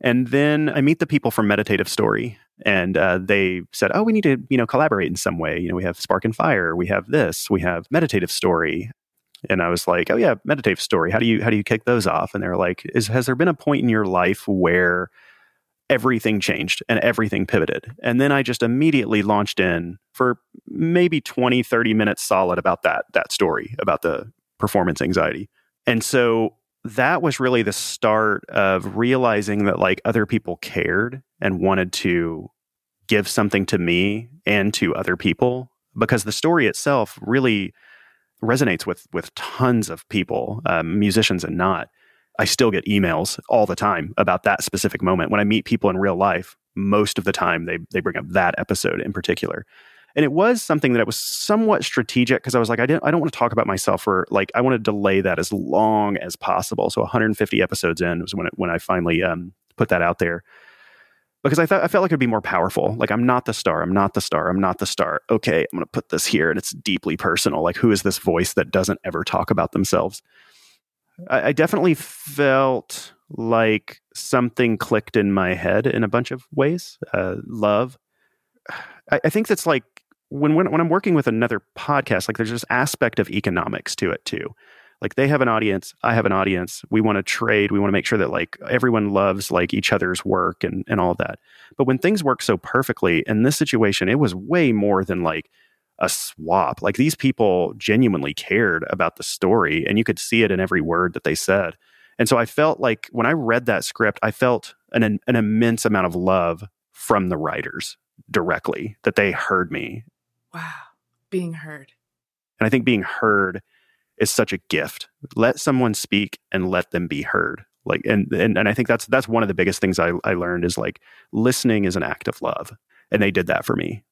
and then I meet the people from Meditative Story, and uh, they said, "Oh, we need to, you know, collaborate in some way. You know, we have Spark and Fire, we have this, we have Meditative Story." And I was like, "Oh yeah, Meditative Story. How do you how do you kick those off?" And they're like, "Is has there been a point in your life where everything changed and everything pivoted?" And then I just immediately launched in for maybe 20, 30 minutes solid about that that story about the performance anxiety. And so that was really the start of realizing that like other people cared and wanted to give something to me and to other people because the story itself really resonates with with tons of people um, musicians and not i still get emails all the time about that specific moment. When i meet people in real life most of the time they they bring up that episode in particular. And it was something that it was somewhat strategic because I was like, I didn't, I don't want to talk about myself for like, I want to delay that as long as possible. So 150 episodes in was when it, when I finally um, put that out there because I thought I felt like it'd be more powerful. Like I'm not the star. I'm not the star. I'm not the star. Okay, I'm going to put this here, and it's deeply personal. Like who is this voice that doesn't ever talk about themselves? I, I definitely felt like something clicked in my head in a bunch of ways. Uh, love. I, I think that's like when, when when I'm working with another podcast, like there's this aspect of economics to it too. Like they have an audience, I have an audience. We want to trade. We want to make sure that like everyone loves like each other's work and and all that. But when things work so perfectly in this situation, it was way more than like a swap. Like these people genuinely cared about the story, and you could see it in every word that they said. And so I felt like when I read that script, I felt an an immense amount of love from the writers directly that they heard me Wow. Being heard. And I think being heard is such a gift. Let someone speak and let them be heard. Like and and, and I think that's that's one of the biggest things I, I learned is like listening is an act of love. And they did that for me.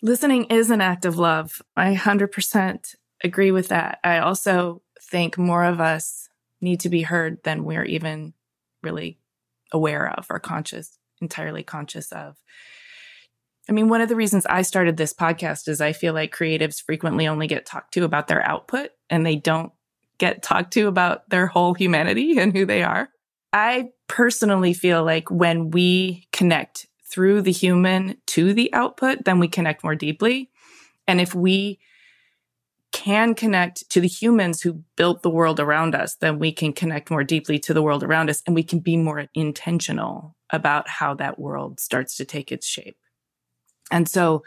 Listening is an act of love. I 100% agree with that. I also think more of us need to be heard than we're even really aware of or conscious, entirely conscious of. I mean, one of the reasons I started this podcast is I feel like creatives frequently only get talked to about their output and they don't get talked to about their whole humanity and who they are. I personally feel like when we connect through the human to the output, then we connect more deeply. And if we can connect to the humans who built the world around us, then we can connect more deeply to the world around us and we can be more intentional about how that world starts to take its shape. And so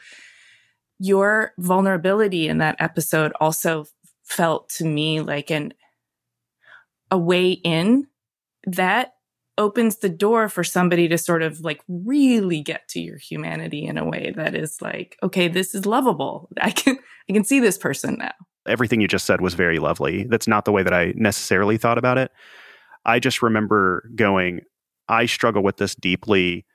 your vulnerability in that episode also felt to me like an a way in that opens the door for somebody to sort of like really get to your humanity in a way that is like okay this is lovable. I can i can see this person now. Everything you just said was very lovely. That's not the way that i necessarily thought about it. I just remember going i struggle with this deeply.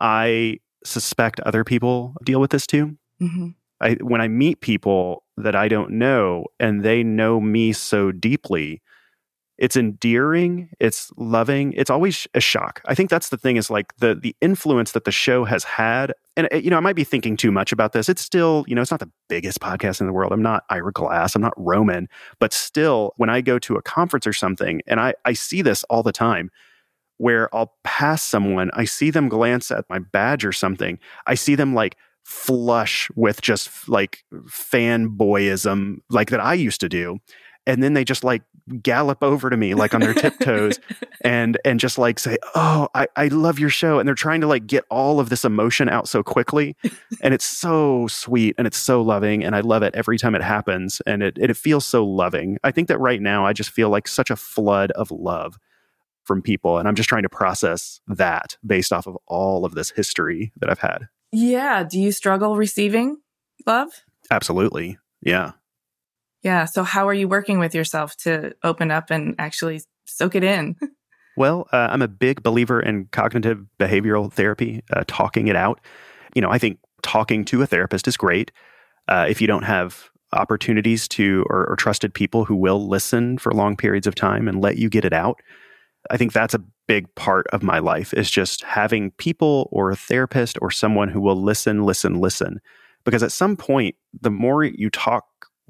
I suspect other people deal with this too. Mm-hmm. I, when I meet people that I don't know and they know me so deeply, it's endearing, it's loving, it's always a shock. I think that's the thing is like the the influence that the show has had. And uh, you know, I might be thinking too much about this. It's still, you know, it's not the biggest podcast in the world. I'm not Ira Glass, I'm not Roman, but still when I go to a conference or something and I I see this all the time where I'll pass someone, I see them glance at my badge or something. I see them like flush with just like fanboyism, like that I used to do. And then they just like gallop over to me like on their tiptoes and and just like say, Oh, I, I love your show. And they're trying to like get all of this emotion out so quickly. and it's so sweet and it's so loving. And I love it every time it happens. And it it feels so loving. I think that right now I just feel like such a flood of love from people. And I'm just trying to process that based off of all of this history that I've had. Yeah. Do you struggle receiving love? Absolutely. Yeah. Yeah. So, how are you working with yourself to open up and actually soak it in? Well, uh, I'm a big believer in cognitive behavioral therapy, uh, talking it out. You know, I think talking to a therapist is great. Uh, if you don't have opportunities to or, or trusted people who will listen for long periods of time and let you get it out, I think that's a big part of my life is just having people or a therapist or someone who will listen, listen, listen. Because at some point, the more you talk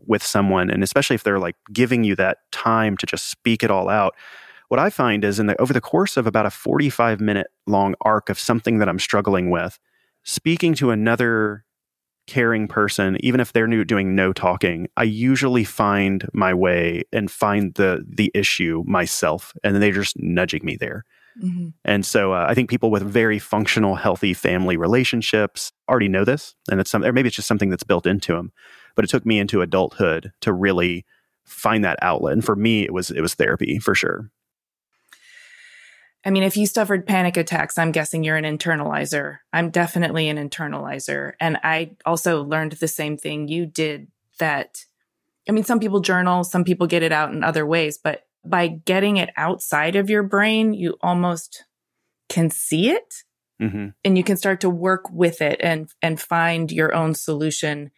with someone, and especially if they're like giving you that time to just speak it all out, what I find is in the over the course of about a 45 minute long arc of something that I'm struggling with, speaking to another caring person, even if they're new, doing no talking, I usually find my way and find the the issue myself, and then they're just nudging me there. Mm-hmm. And so uh, I think people with very functional, healthy family relationships already know this, and it's some, or maybe it's just something that's built into them. But it took me into adulthood to really find that outlet, and for me, it was it was therapy for sure. I mean, if you suffered panic attacks, I'm guessing you're an internalizer. I'm definitely an internalizer. And I also learned the same thing you did that, I mean, some people journal, some people get it out in other ways, but by getting it outside of your brain, you almost can see it mm-hmm. and you can start to work with it and, and find your own solution.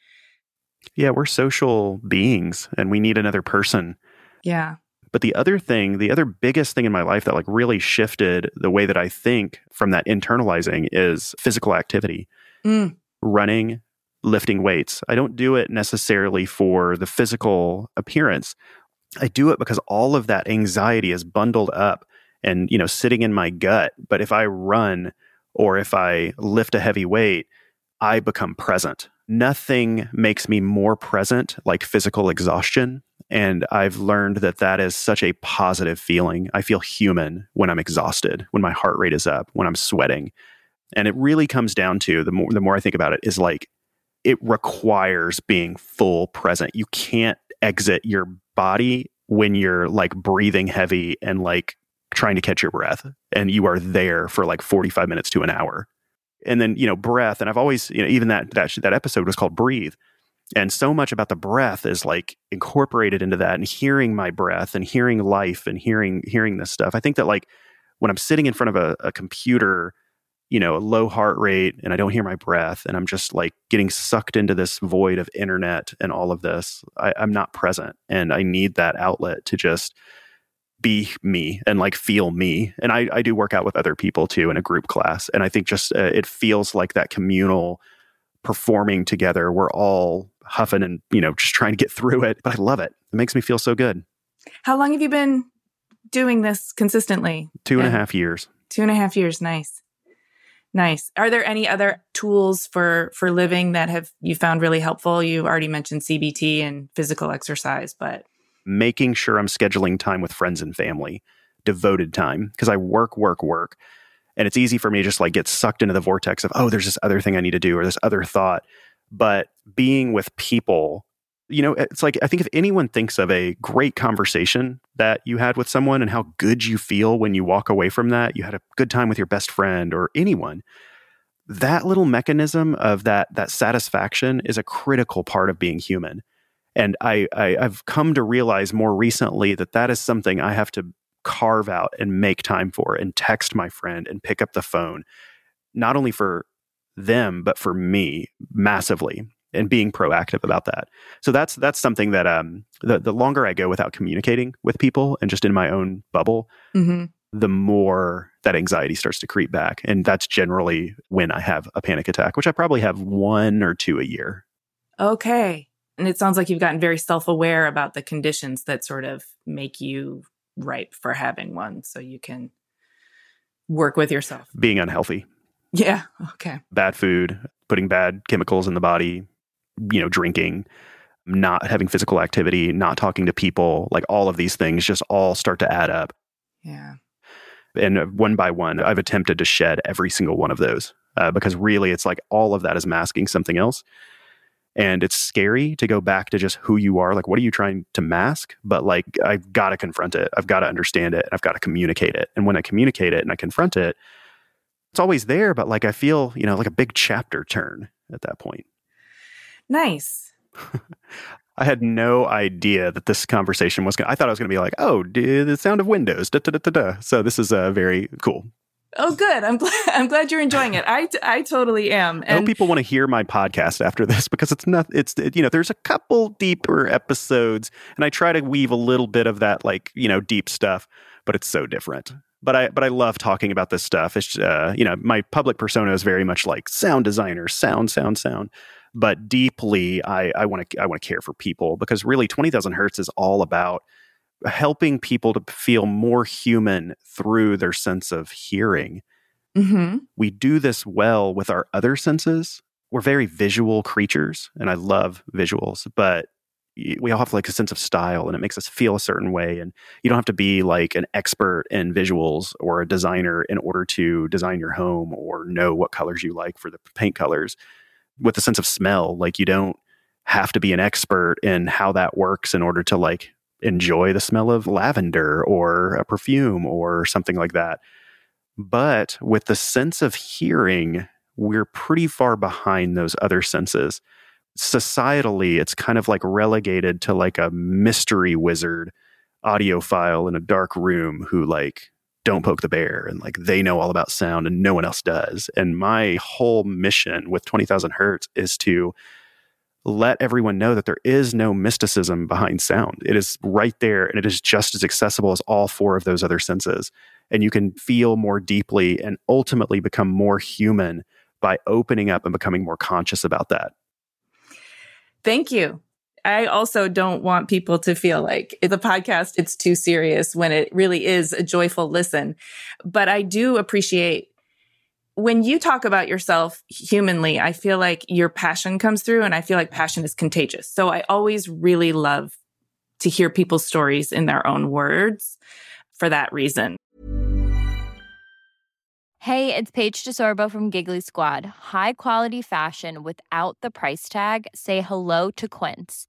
Yeah, we're social beings and we need another person. Yeah. But the other thing, the other biggest thing in my life that like really shifted the way that I think from that internalizing is physical activity. Mm. Running, lifting weights. I don't do it necessarily for the physical appearance. I do it because all of that anxiety is bundled up and, you know, sitting in my gut. But if I run or if I lift a heavy weight, I become present. Nothing makes me more present like physical exhaustion and I've learned that that is such a positive feeling. I feel human when I'm exhausted, when my heart rate is up, when I'm sweating. And it really comes down to the more the more I think about it is like it requires being full present. You can't exit your body when you're like breathing heavy and like trying to catch your breath and you are there for like 45 minutes to an hour. And then, you know, breath and I've always, you know, even that that that episode was called breathe and so much about the breath is like incorporated into that and hearing my breath and hearing life and hearing hearing this stuff. I think that like when i'm sitting in front of a, a computer you know a low heart rate and i don't hear my breath and i'm just like getting sucked into this void of internet and all of this I, i'm not present. And i need that outlet to just be me and like feel me. And i, I do work out with other people too in a group class. And i think just uh, it feels like that communal performing together we're all huffing and, you know, just trying to get through it. But I love it. It makes me feel so good. How long have you been doing this consistently? Two and a half years. Two and a half years. Nice. Nice. Are there any other tools for for living that have you found really helpful? You already mentioned CBT and physical exercise, but making sure I'm scheduling time with friends and family, devoted time, because I work, work, work. And it's easy for me to just like get sucked into the vortex of, oh, there's this other thing I need to do or this other thought. But being with people you know it's like i think if anyone thinks of a great conversation that you had with someone and how good you feel when you walk away from that you had a good time with your best friend or anyone that little mechanism of that that satisfaction is a critical part of being human. And I, I i've come to realize more recently that that is something i have to carve out and make time for and text my friend and pick up the phone not only for them, but for me massively and being proactive about that. So that's that's something that um the the longer I go without communicating with people and just in my own bubble, mm-hmm. the more that anxiety starts to creep back. And that's generally when I have a panic attack, which I probably have one or two a year. Okay. And it sounds like you've gotten very self-aware about the conditions that sort of make you ripe for having one so you can work with yourself. Being unhealthy. Yeah. Okay. Bad food, putting bad chemicals in the body, you know, drinking, not having physical activity, not talking to people, like all of these things just all start to add up. Yeah. And one by one, I've attempted to shed every single one of those uh, because really it's like all of that is masking something else. And it's scary to go back to just who you are. Like, what are you trying to mask? But like, I've got to confront it. I've got to understand it. And I've got to communicate it. And when I communicate it and I confront it, it's always there, but like I feel, you know, like a big chapter turn at that point. Nice. I had no idea that this conversation was going to, I thought I was going to be like, oh, the sound of windows. Da, da, da, da, da. So this is uh, very cool. Oh, good. I'm glad. I'm glad you're enjoying it. I, I totally am. I hope people want to hear my podcast after this because it's not. It's it, you know, there's a couple deeper episodes, and I try to weave a little bit of that, like you know, deep stuff, but it's so different but I but I love talking about this stuff. It's uh, you know my public persona is very much like sound designer, sound, sound, sound. But deeply, I I want to I want to care for people because really, twenty thousand hertz is all about helping people to feel more human through their sense of hearing. Mm-hmm. We do this well with our other senses. We're very visual creatures, and I love visuals, but we all have like a sense of style and it makes us feel a certain way and you don't have to be like an expert in visuals or a designer in order to design your home or know what colors you like for the paint colors with the sense of smell like you don't have to be an expert in how that works in order to like enjoy the smell of lavender or a perfume or something like that. But with the sense of hearing we're pretty far behind those other senses. Societally it's kind of like relegated to like a mystery wizard audiophile in a dark room who like don't poke the bear and like they know all about sound and no one else does. And my whole mission with 20000 hertz is to let everyone know that there is no mysticism behind sound it is right there and it is just as accessible as all four of those other senses and you can feel more deeply and ultimately become more human by opening up and becoming more conscious about that Thank you. I also don't want people to feel like the podcast it's too serious when it really is a joyful listen. But I do appreciate when you talk about yourself humanly, I feel like your passion comes through and I feel like passion is contagious. So I always really love to hear people's stories in their own words for that reason. Hey, it's Paige DeSorbo from Giggly Squad. High quality fashion without the price tag. Say hello to Quince.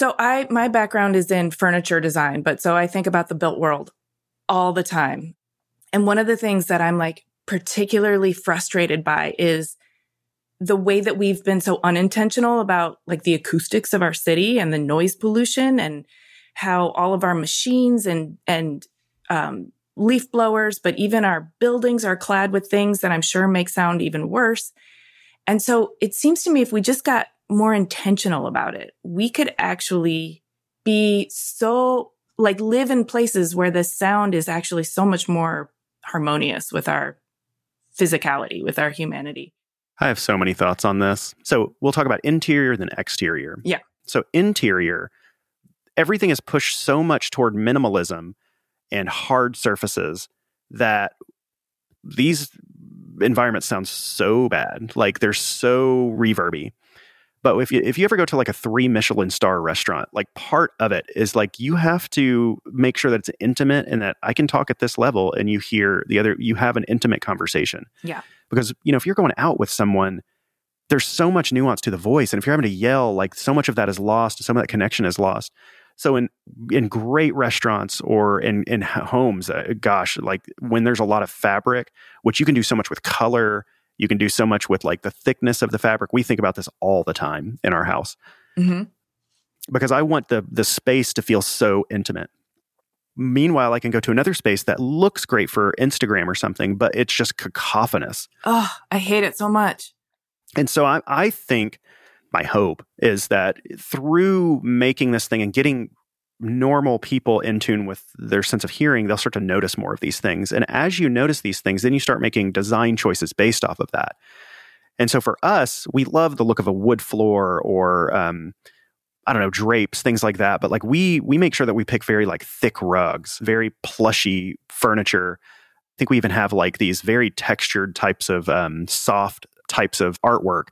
So I my background is in furniture design, but so I think about the built world all the time. And one of the things that I'm like particularly frustrated by is the way that we've been so unintentional about like the acoustics of our city and the noise pollution and how all of our machines and and um, leaf blowers, but even our buildings are clad with things that I'm sure make sound even worse. And so it seems to me if we just got more intentional about it, we could actually be so like live in places where the sound is actually so much more harmonious with our physicality, with our humanity. I have so many thoughts on this. So we'll talk about interior then exterior. Yeah. So interior, everything is pushed so much toward minimalism and hard surfaces that these environments sound so bad. Like they're so reverby. But if you if you ever go to like a three Michelin star restaurant, like part of it is like you have to make sure that it's intimate and that I can talk at this level and you hear the other you have an intimate conversation. Yeah. Because you know, if you're going out with someone, there's so much nuance to the voice. And if you're having to yell, like so much of that is lost, some of that connection is lost. So in in great restaurants or in in homes, uh, gosh, like when there's a lot of fabric, which you can do so much with color you can do so much with like the thickness of the fabric. We think about this all the time in our house. Mm-hmm. because I want the the space to feel so intimate. Meanwhile, I can go to another space that looks great for Instagram or something, but it's just cacophonous. Oh, I hate it so much. And so I, I think my hope is that through making this thing and getting normal people in tune with their sense of hearing, they'll start to notice more of these things. And as you notice these things, then you start making design choices based off of that. And so for us, we love the look of a wood floor or um, I don't know drapes, things like that. But like we we make sure that we pick very like thick rugs, very plushy furniture. I think we even have like these very textured types of um, soft types of artwork.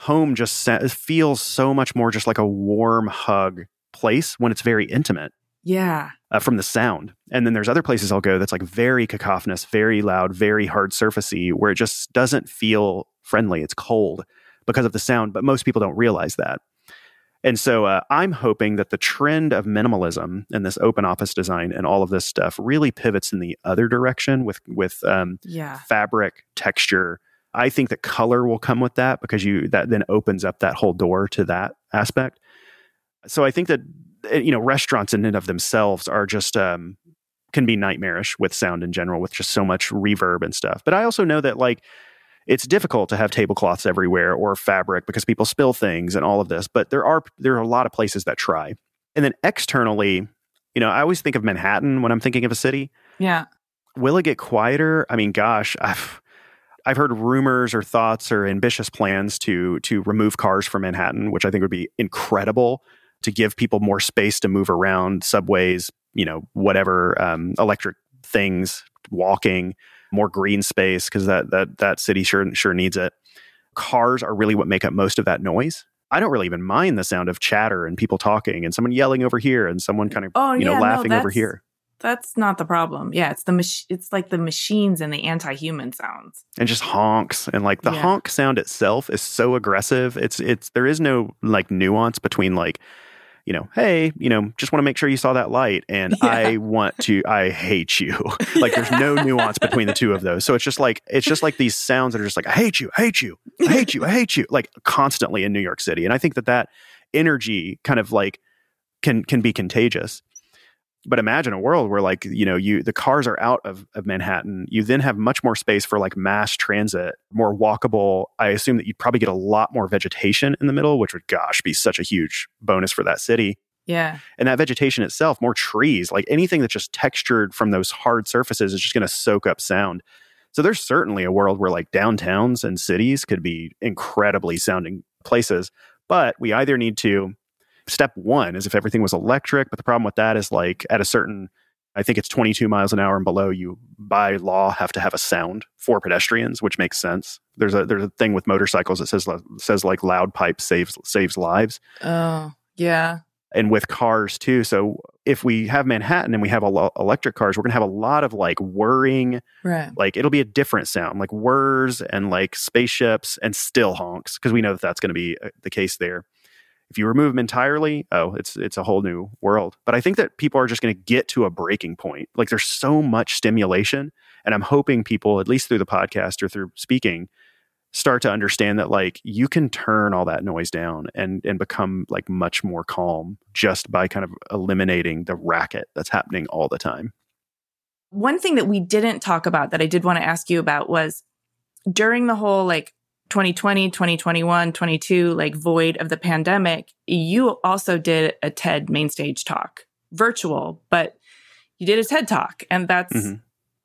Home just feels so much more just like a warm hug place when it's very intimate. Yeah. Uh, from the sound. And then there's other places I'll go that's like very cacophonous, very loud, very hard surfacey, where it just doesn't feel friendly. It's cold because of the sound, but most people don't realize that. And so uh, I'm hoping that the trend of minimalism and this open office design and all of this stuff really pivots in the other direction with with um, yeah. fabric texture. I think that color will come with that because you that then opens up that whole door to that aspect. So I think that eh, you know restaurants in and of themselves are just um, can be nightmarish with sound in general with just so much reverb and stuff. But I also know that like it's difficult to have tablecloths everywhere or fabric because people spill things and all of this. But there are there are a lot of places that try. And then externally, you know, I always think of Manhattan when I'm thinking of a city. Yeah. Will it get quieter? I mean, gosh, I've I've heard rumors or thoughts or ambitious plans to to remove cars from Manhattan, which I think would be incredible to give people more space to move around, subways, you know, whatever um, electric things, walking, more green space because that that that city sure sure needs it. Cars are really what make up most of that noise. I don't really even mind the sound of chatter and people talking and someone yelling over here and someone kind of oh, you know laughing no, over here. That's not the problem. Yeah, it's the mach- it's like the machines and the anti-human sounds. And just honks and like the yeah. honk sound itself is so aggressive. It's it's there is no like nuance between like you know, hey, you know, just want to make sure you saw that light. And yeah. I want to, I hate you. like there's no nuance between the two of those. So it's just like, it's just like these sounds that are just like, I hate you, I hate you, I hate you, I hate you, like constantly in New York City. And I think that that energy kind of like can, can be contagious but imagine a world where like you know you the cars are out of, of manhattan. You then have much more space for like mass transit more walkable. I assume that you'd probably get a lot more vegetation in the middle which would gosh be such a huge bonus for that city. Yeah. And that vegetation itself more trees like anything that's just textured from those hard surfaces is just going to soak up sound. So there's certainly a world where like downtowns and cities could be incredibly sounding places but we either need to step one is if everything was electric. But the problem with that is like at a certain, I think it's 22 miles an hour and below, you by law have to have a sound for pedestrians, which makes sense. There's a there's a thing with motorcycles that says says like loud pipe saves saves lives. Oh yeah. And with cars too. So if we have Manhattan and we have lo- electric cars, we're gonna have a lot of like whirring. Right. Like it'll be a different sound, like whirs and like spaceships and still honks because we know that that's going to be uh, the case there. If you remove them entirely, oh, it's it's a whole new world. But I think that people are just going to get to a breaking point. Like there's so much stimulation, and I'm hoping people, at least through the podcast or through speaking, start to understand that like you can turn all that noise down and and become like much more calm just by kind of eliminating the racket that's happening all the time. One thing that we didn't talk about that I did want to ask you about was during the whole like 2020, 2021, 22, like void of the pandemic, you also did a TED main stage talk, virtual, but you did a TED talk. And that's mm-hmm.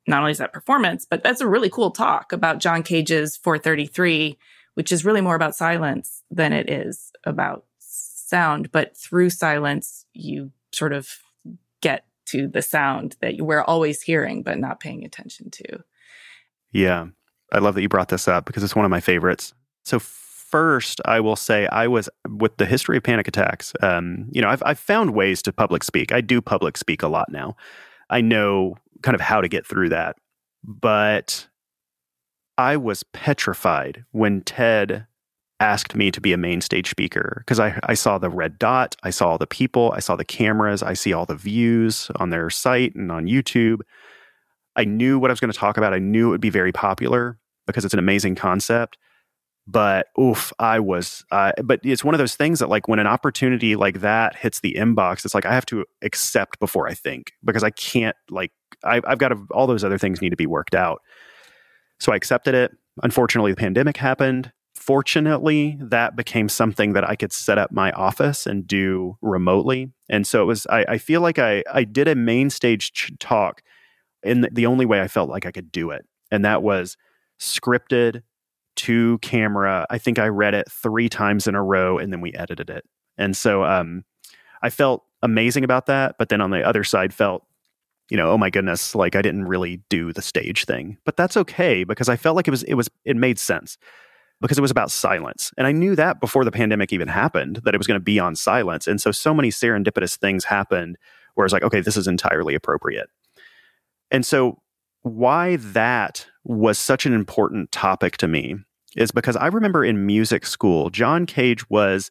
not only is that performance, but that's a really cool talk about John Cage's 433, which is really more about silence than it is about sound. But through silence, you sort of get to the sound that we're always hearing, but not paying attention to. Yeah. I love that you brought this up because it's one of my favorites. So first, I will say I was with the history of panic attacks. Um, you know, I've, I've found ways to public speak. I do public speak a lot now. I know kind of how to get through that, but I was petrified when Ted asked me to be a main stage speaker because I, I saw the red dot, I saw all the people, I saw the cameras, I see all the views on their site and on YouTube. I knew what I was going to talk about. I knew it would be very popular because it's an amazing concept. but oof, I was. Uh, but it's one of those things that, like, when an opportunity like that hits the inbox, it's like I have to accept before I think because I can't. Like, I, I've got to, all those other things need to be worked out. So I accepted it. Unfortunately, the pandemic happened. Fortunately, that became something that I could set up my office and do remotely. And so it was. I, I feel like I I did a main stage ch- talk in the, only way I felt like I could do it, and that was scripted to camera. I think I read it three times in a row and then we edited it. And so um, I felt amazing about that. But then on the other side, felt, you know, oh my goodness, like I didn't really do the stage thing. But that's okay because I felt like it was, it was, it made sense because it was about silence. And I knew that before the pandemic even happened, that it was going to be on silence. And so, so many serendipitous things happened where it's like, okay, this is entirely appropriate. And so, why that was such an important topic to me is because I remember in music school, John Cage was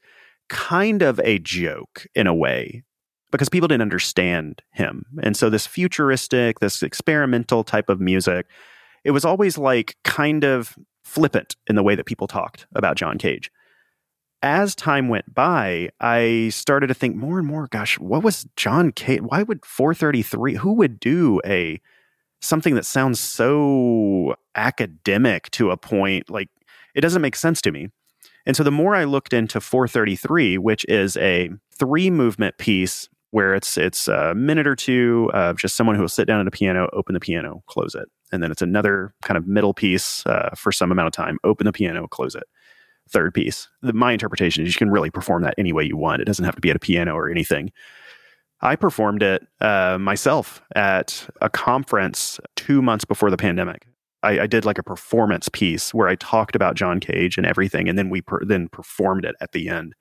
kind of a joke in a way because people didn't understand him. And so this futuristic, this experimental type of music, it was always like kind of flippant in the way that people talked about John Cage. As time went by, I started to think more and more, gosh, what was John Cage? Why would 433, who would do a something that sounds so academic to a point like it doesn't make sense to me. And so the more I looked into 433, which is a three movement piece where it's it's a minute or two of just someone who will sit down at a piano, open the piano, close it, and then it's another kind of middle piece uh, for some amount of time, open the piano, close it. Third piece. The, my interpretation is you can really perform that any way you want. It doesn't have to be at a piano or anything. I performed it uh, myself at a conference two months before the pandemic. I, I, did like a performance piece where I talked about John Cage and everything, and then we per, then performed it at the end.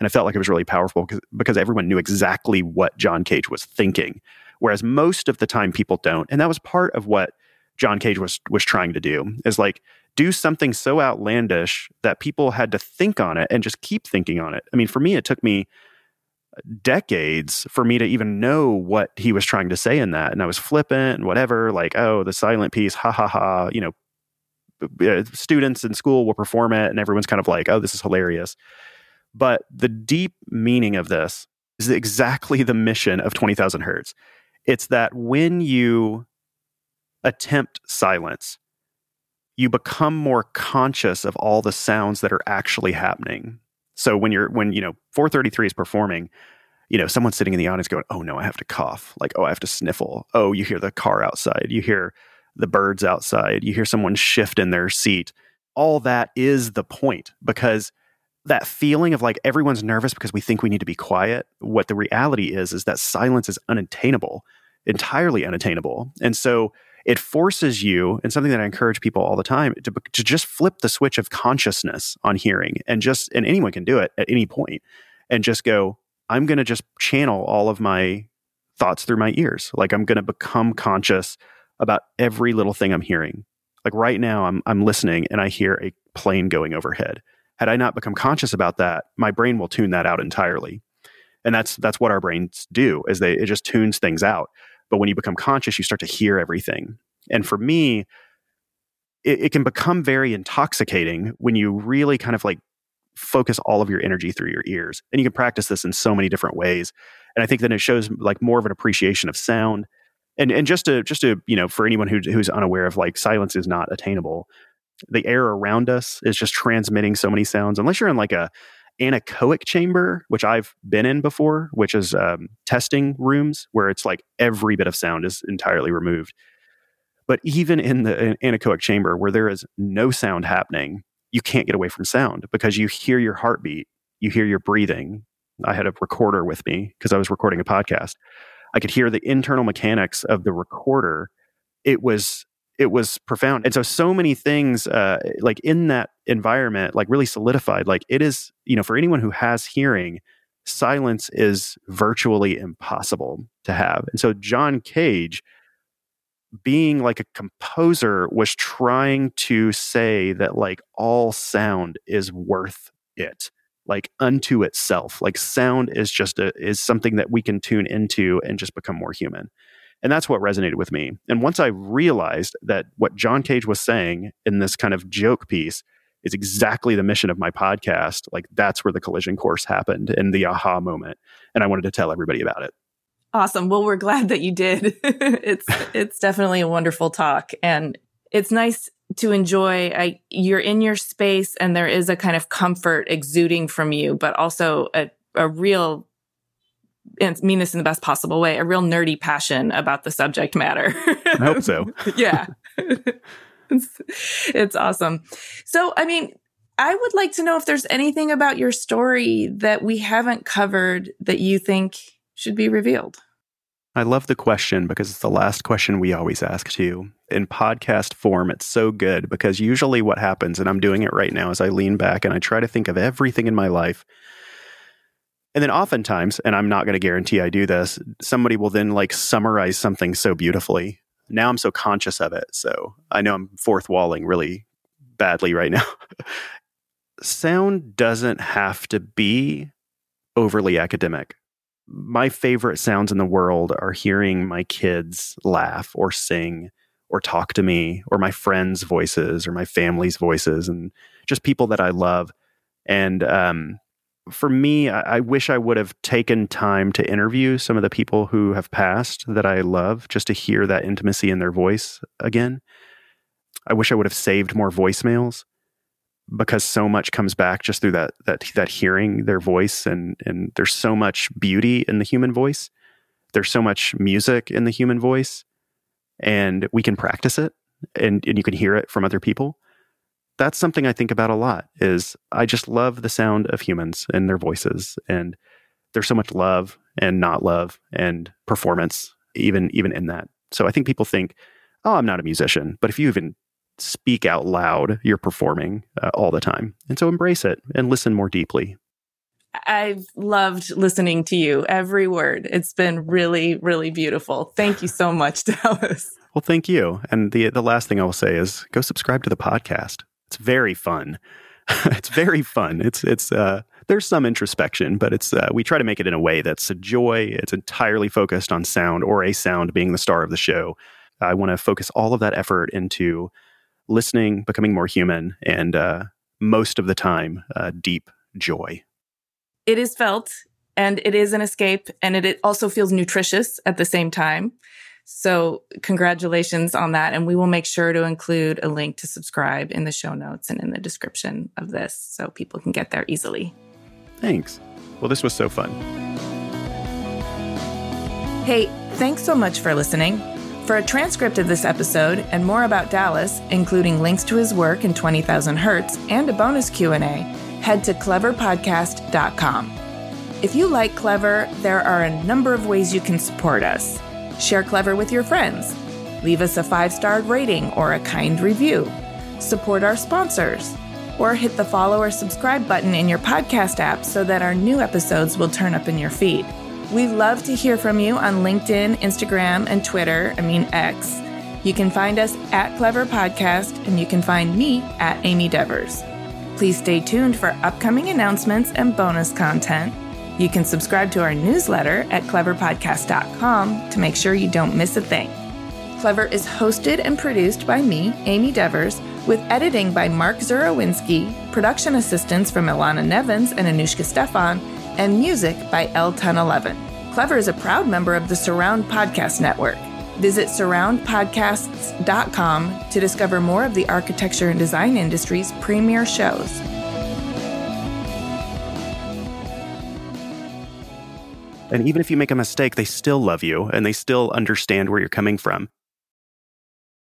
And I felt like it was really powerful because everyone knew exactly what John Cage was thinking, whereas most of the time people don't. And that was part of what John Cage was was trying to do is like do something so outlandish that people had to think on it and just keep thinking on it. I mean, for me, it took me decades for me to even know what he was trying to say in that. And I was flippant and whatever, like, oh, the silent piece, ha ha ha, you know, uh, students in school will perform it and everyone's kind of like, oh, this is hilarious. But the deep meaning of this is exactly the mission of 20,000 Hertz. It's that when you attempt silence, you become more conscious of all the sounds that are actually happening. So when you're when you know 433 is performing, you know someone's sitting in the audience going, "Oh no, I have to cough." Like, "Oh, I have to sniffle." Oh, you hear the car outside. You hear the birds outside. You hear someone shift in their seat. All that is the point because that feeling of like everyone's nervous because we think we need to be quiet. What the reality is is that silence is unattainable, entirely unattainable. And so it forces you, and something that I encourage people all the time, to, to just flip the switch of consciousness on hearing and just, and anyone can do it at any point, and just go, I'm going to just channel all of my thoughts through my ears. Like I'm going to become conscious about every little thing I'm hearing. Like right now, I'm, I'm listening and I hear a plane going overhead. Had I not become conscious about that, my brain will tune that out entirely. And that's that's what our brains do is they it just tunes things out. But when you become conscious, you start to hear everything. And for me, it, it can become very intoxicating when you really kind of like focus all of your energy through your ears. And you can practice this in so many different ways. And I think that it shows like more of an appreciation of sound. And and just to just to, you know, for anyone who, who's unaware of like silence is not attainable. The air around us is just transmitting so many sounds. Unless you're in like a anechoic chamber, which I've been in before, which is um, testing rooms where it's like every bit of sound is entirely removed. But even in the anechoic chamber where there is no sound happening, you can't get away from sound because you hear your heartbeat, you hear your breathing. I had a recorder with me because I was recording a podcast. I could hear the internal mechanics of the recorder. It was it was profound. And so, so many things, uh, like in that environment, like really solidified. Like it is, you know, for anyone who has hearing, silence is virtually impossible to have. And so, John Cage, being like a composer, was trying to say that like all sound is worth it like unto itself like sound is just a is something that we can tune into and just become more human and that's what resonated with me. And once I realized that what John Cage was saying in this kind of joke piece is exactly the mission of my podcast. Like that's where the collision course happened and the aha moment. And I wanted to tell everybody about it. Awesome. Well, we're glad that you did. it's it's definitely a wonderful talk and it's nice to enjoy I, you're in your space and there is a kind of comfort exuding from you but also a, a real and mean this in the best possible way a real nerdy passion about the subject matter i hope so yeah it's, it's awesome so i mean i would like to know if there's anything about your story that we haven't covered that you think should be revealed I love the question because it's the last question we always ask too. In podcast form, it's so good because usually what happens, and I'm doing it right now, is I lean back and I try to think of everything in my life. And then oftentimes, and I'm not going to guarantee I do this, somebody will then like summarize something so beautifully. Now I'm so conscious of it. So I know I'm fourth walling really badly right now. Sound doesn't have to be overly academic my favorite sounds in the world are hearing my kids laugh or sing or talk to me or my friends' voices or my family's voices and just people that I love. And um, for me, I, I, wish I would have taken time to interview some of the people who have passed that I love just to hear that intimacy in their voice again. I wish I would have saved more voicemails because so much comes back just through that that that hearing their voice and and there's so much beauty in the human voice there's so much music in the human voice and we can practice it and, and you can hear it from other people that's something i think about a lot is i just love the sound of humans and their voices and there's so much love and not love and performance even even in that so i think people think oh i'm not a musician but if you even speak out loud, you're performing uh, all the time. And so embrace it and listen more deeply. I've loved listening to you, every word. It's been really, really beautiful. Thank you so much, Dallas. Well, thank you. And the the last thing I will say is go subscribe to the podcast. It's very fun. it's very fun. It's it's uh there's some introspection, but it's uh, we try to make it in a way that's a joy. It's entirely focused on sound or a sound being the star of the show. I want to focus all of that effort into listening, becoming more human, and uh, most of the time, uh, deep joy. It is felt and it is an escape, and it, it also feels nutritious at the same time. So, congratulations on that. And we will make sure to include a link to subscribe in the show notes and in the description of this so people can get there easily. Thanks. Well, this was so fun. Hey, thanks so much for listening. For a transcript of this episode and more about Dallas, including links to his work in 20,000 Hertz and a bonus Q&A, head to cleverpodcast.com. If you like Clever, there are a number of ways you can support us. Share Clever with your friends. Leave us a five-star rating or a kind review. Support our sponsors. Or hit the follow or subscribe button in your podcast app so that our new episodes will turn up in your feed. We love to hear from you on LinkedIn, Instagram, and Twitter. I mean, X. You can find us at Clever Podcast, and you can find me at Amy Devers. Please stay tuned for upcoming announcements and bonus content. You can subscribe to our newsletter at cleverpodcast.com to make sure you don't miss a thing. Clever is hosted and produced by me, Amy Devers, with editing by Mark Zurawinski, production assistance from Ilana Nevins and Anouchka Stephan, and music by El Ten Eleven. Clever is a proud member of the Surround Podcast Network. Visit surroundpodcasts.com to discover more of the architecture and design industry's premier shows. And even if you make a mistake, they still love you and they still understand where you're coming from.